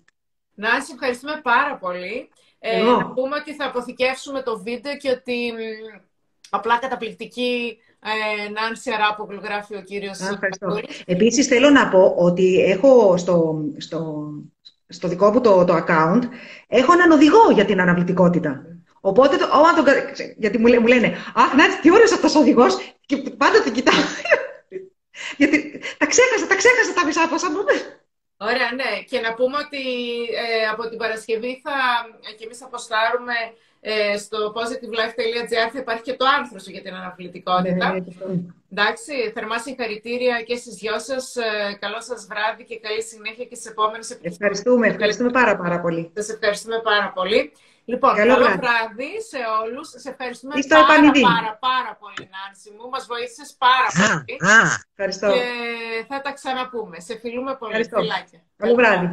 Να, σε ευχαριστούμε πάρα πολύ. Ε, να πούμε ότι θα αποθηκεύσουμε το βίντεο και ότι απλά καταπληκτική ε, Νάνση Αράπογλου γράφει ο κύριος Ευχαριστώ. Επίσης θέλω να πω ότι έχω στο, στο, στο δικό μου το, το account έχω έναν οδηγό για την αναβλητικότητα. Οπότε, το, το, γιατί μου, μου λένε «Αχ, Νάνση, τι ωραίος αυτός ο οδηγός» και πάντα την κοιτάω. γιατί τα ξέχασα, τα ξέχασα τα μισά, πώς Ωραία, ναι. Και να πούμε ότι ε, από την Παρασκευή θα ε, και εμείς αποστάρουμε ε, στο positivelife.gr θα υπάρχει και το άρθρο σου για την αναβλητικότητα. Ναι, ναι, ναι, Εντάξει, θερμά συγχαρητήρια και στις δυο σας. Ε, καλό σας βράδυ και καλή συνέχεια και στις επόμενες επιστήμες. Ευχαριστούμε, ευχαριστούμε πάρα πάρα πολύ. Σας ευχαριστούμε πάρα πολύ. Λοιπόν, καλό, καλό βράδυ. σε όλους. Σε ευχαριστούμε πάρα, πάρα, πάρα, πολύ, Νάνση μου. Μας βοήθησες πάρα πολύ. Ευχαριστώ. Και θα τα ξαναπούμε. Σε φιλούμε πολύ. Φιλάκια. Καλό βράδυ.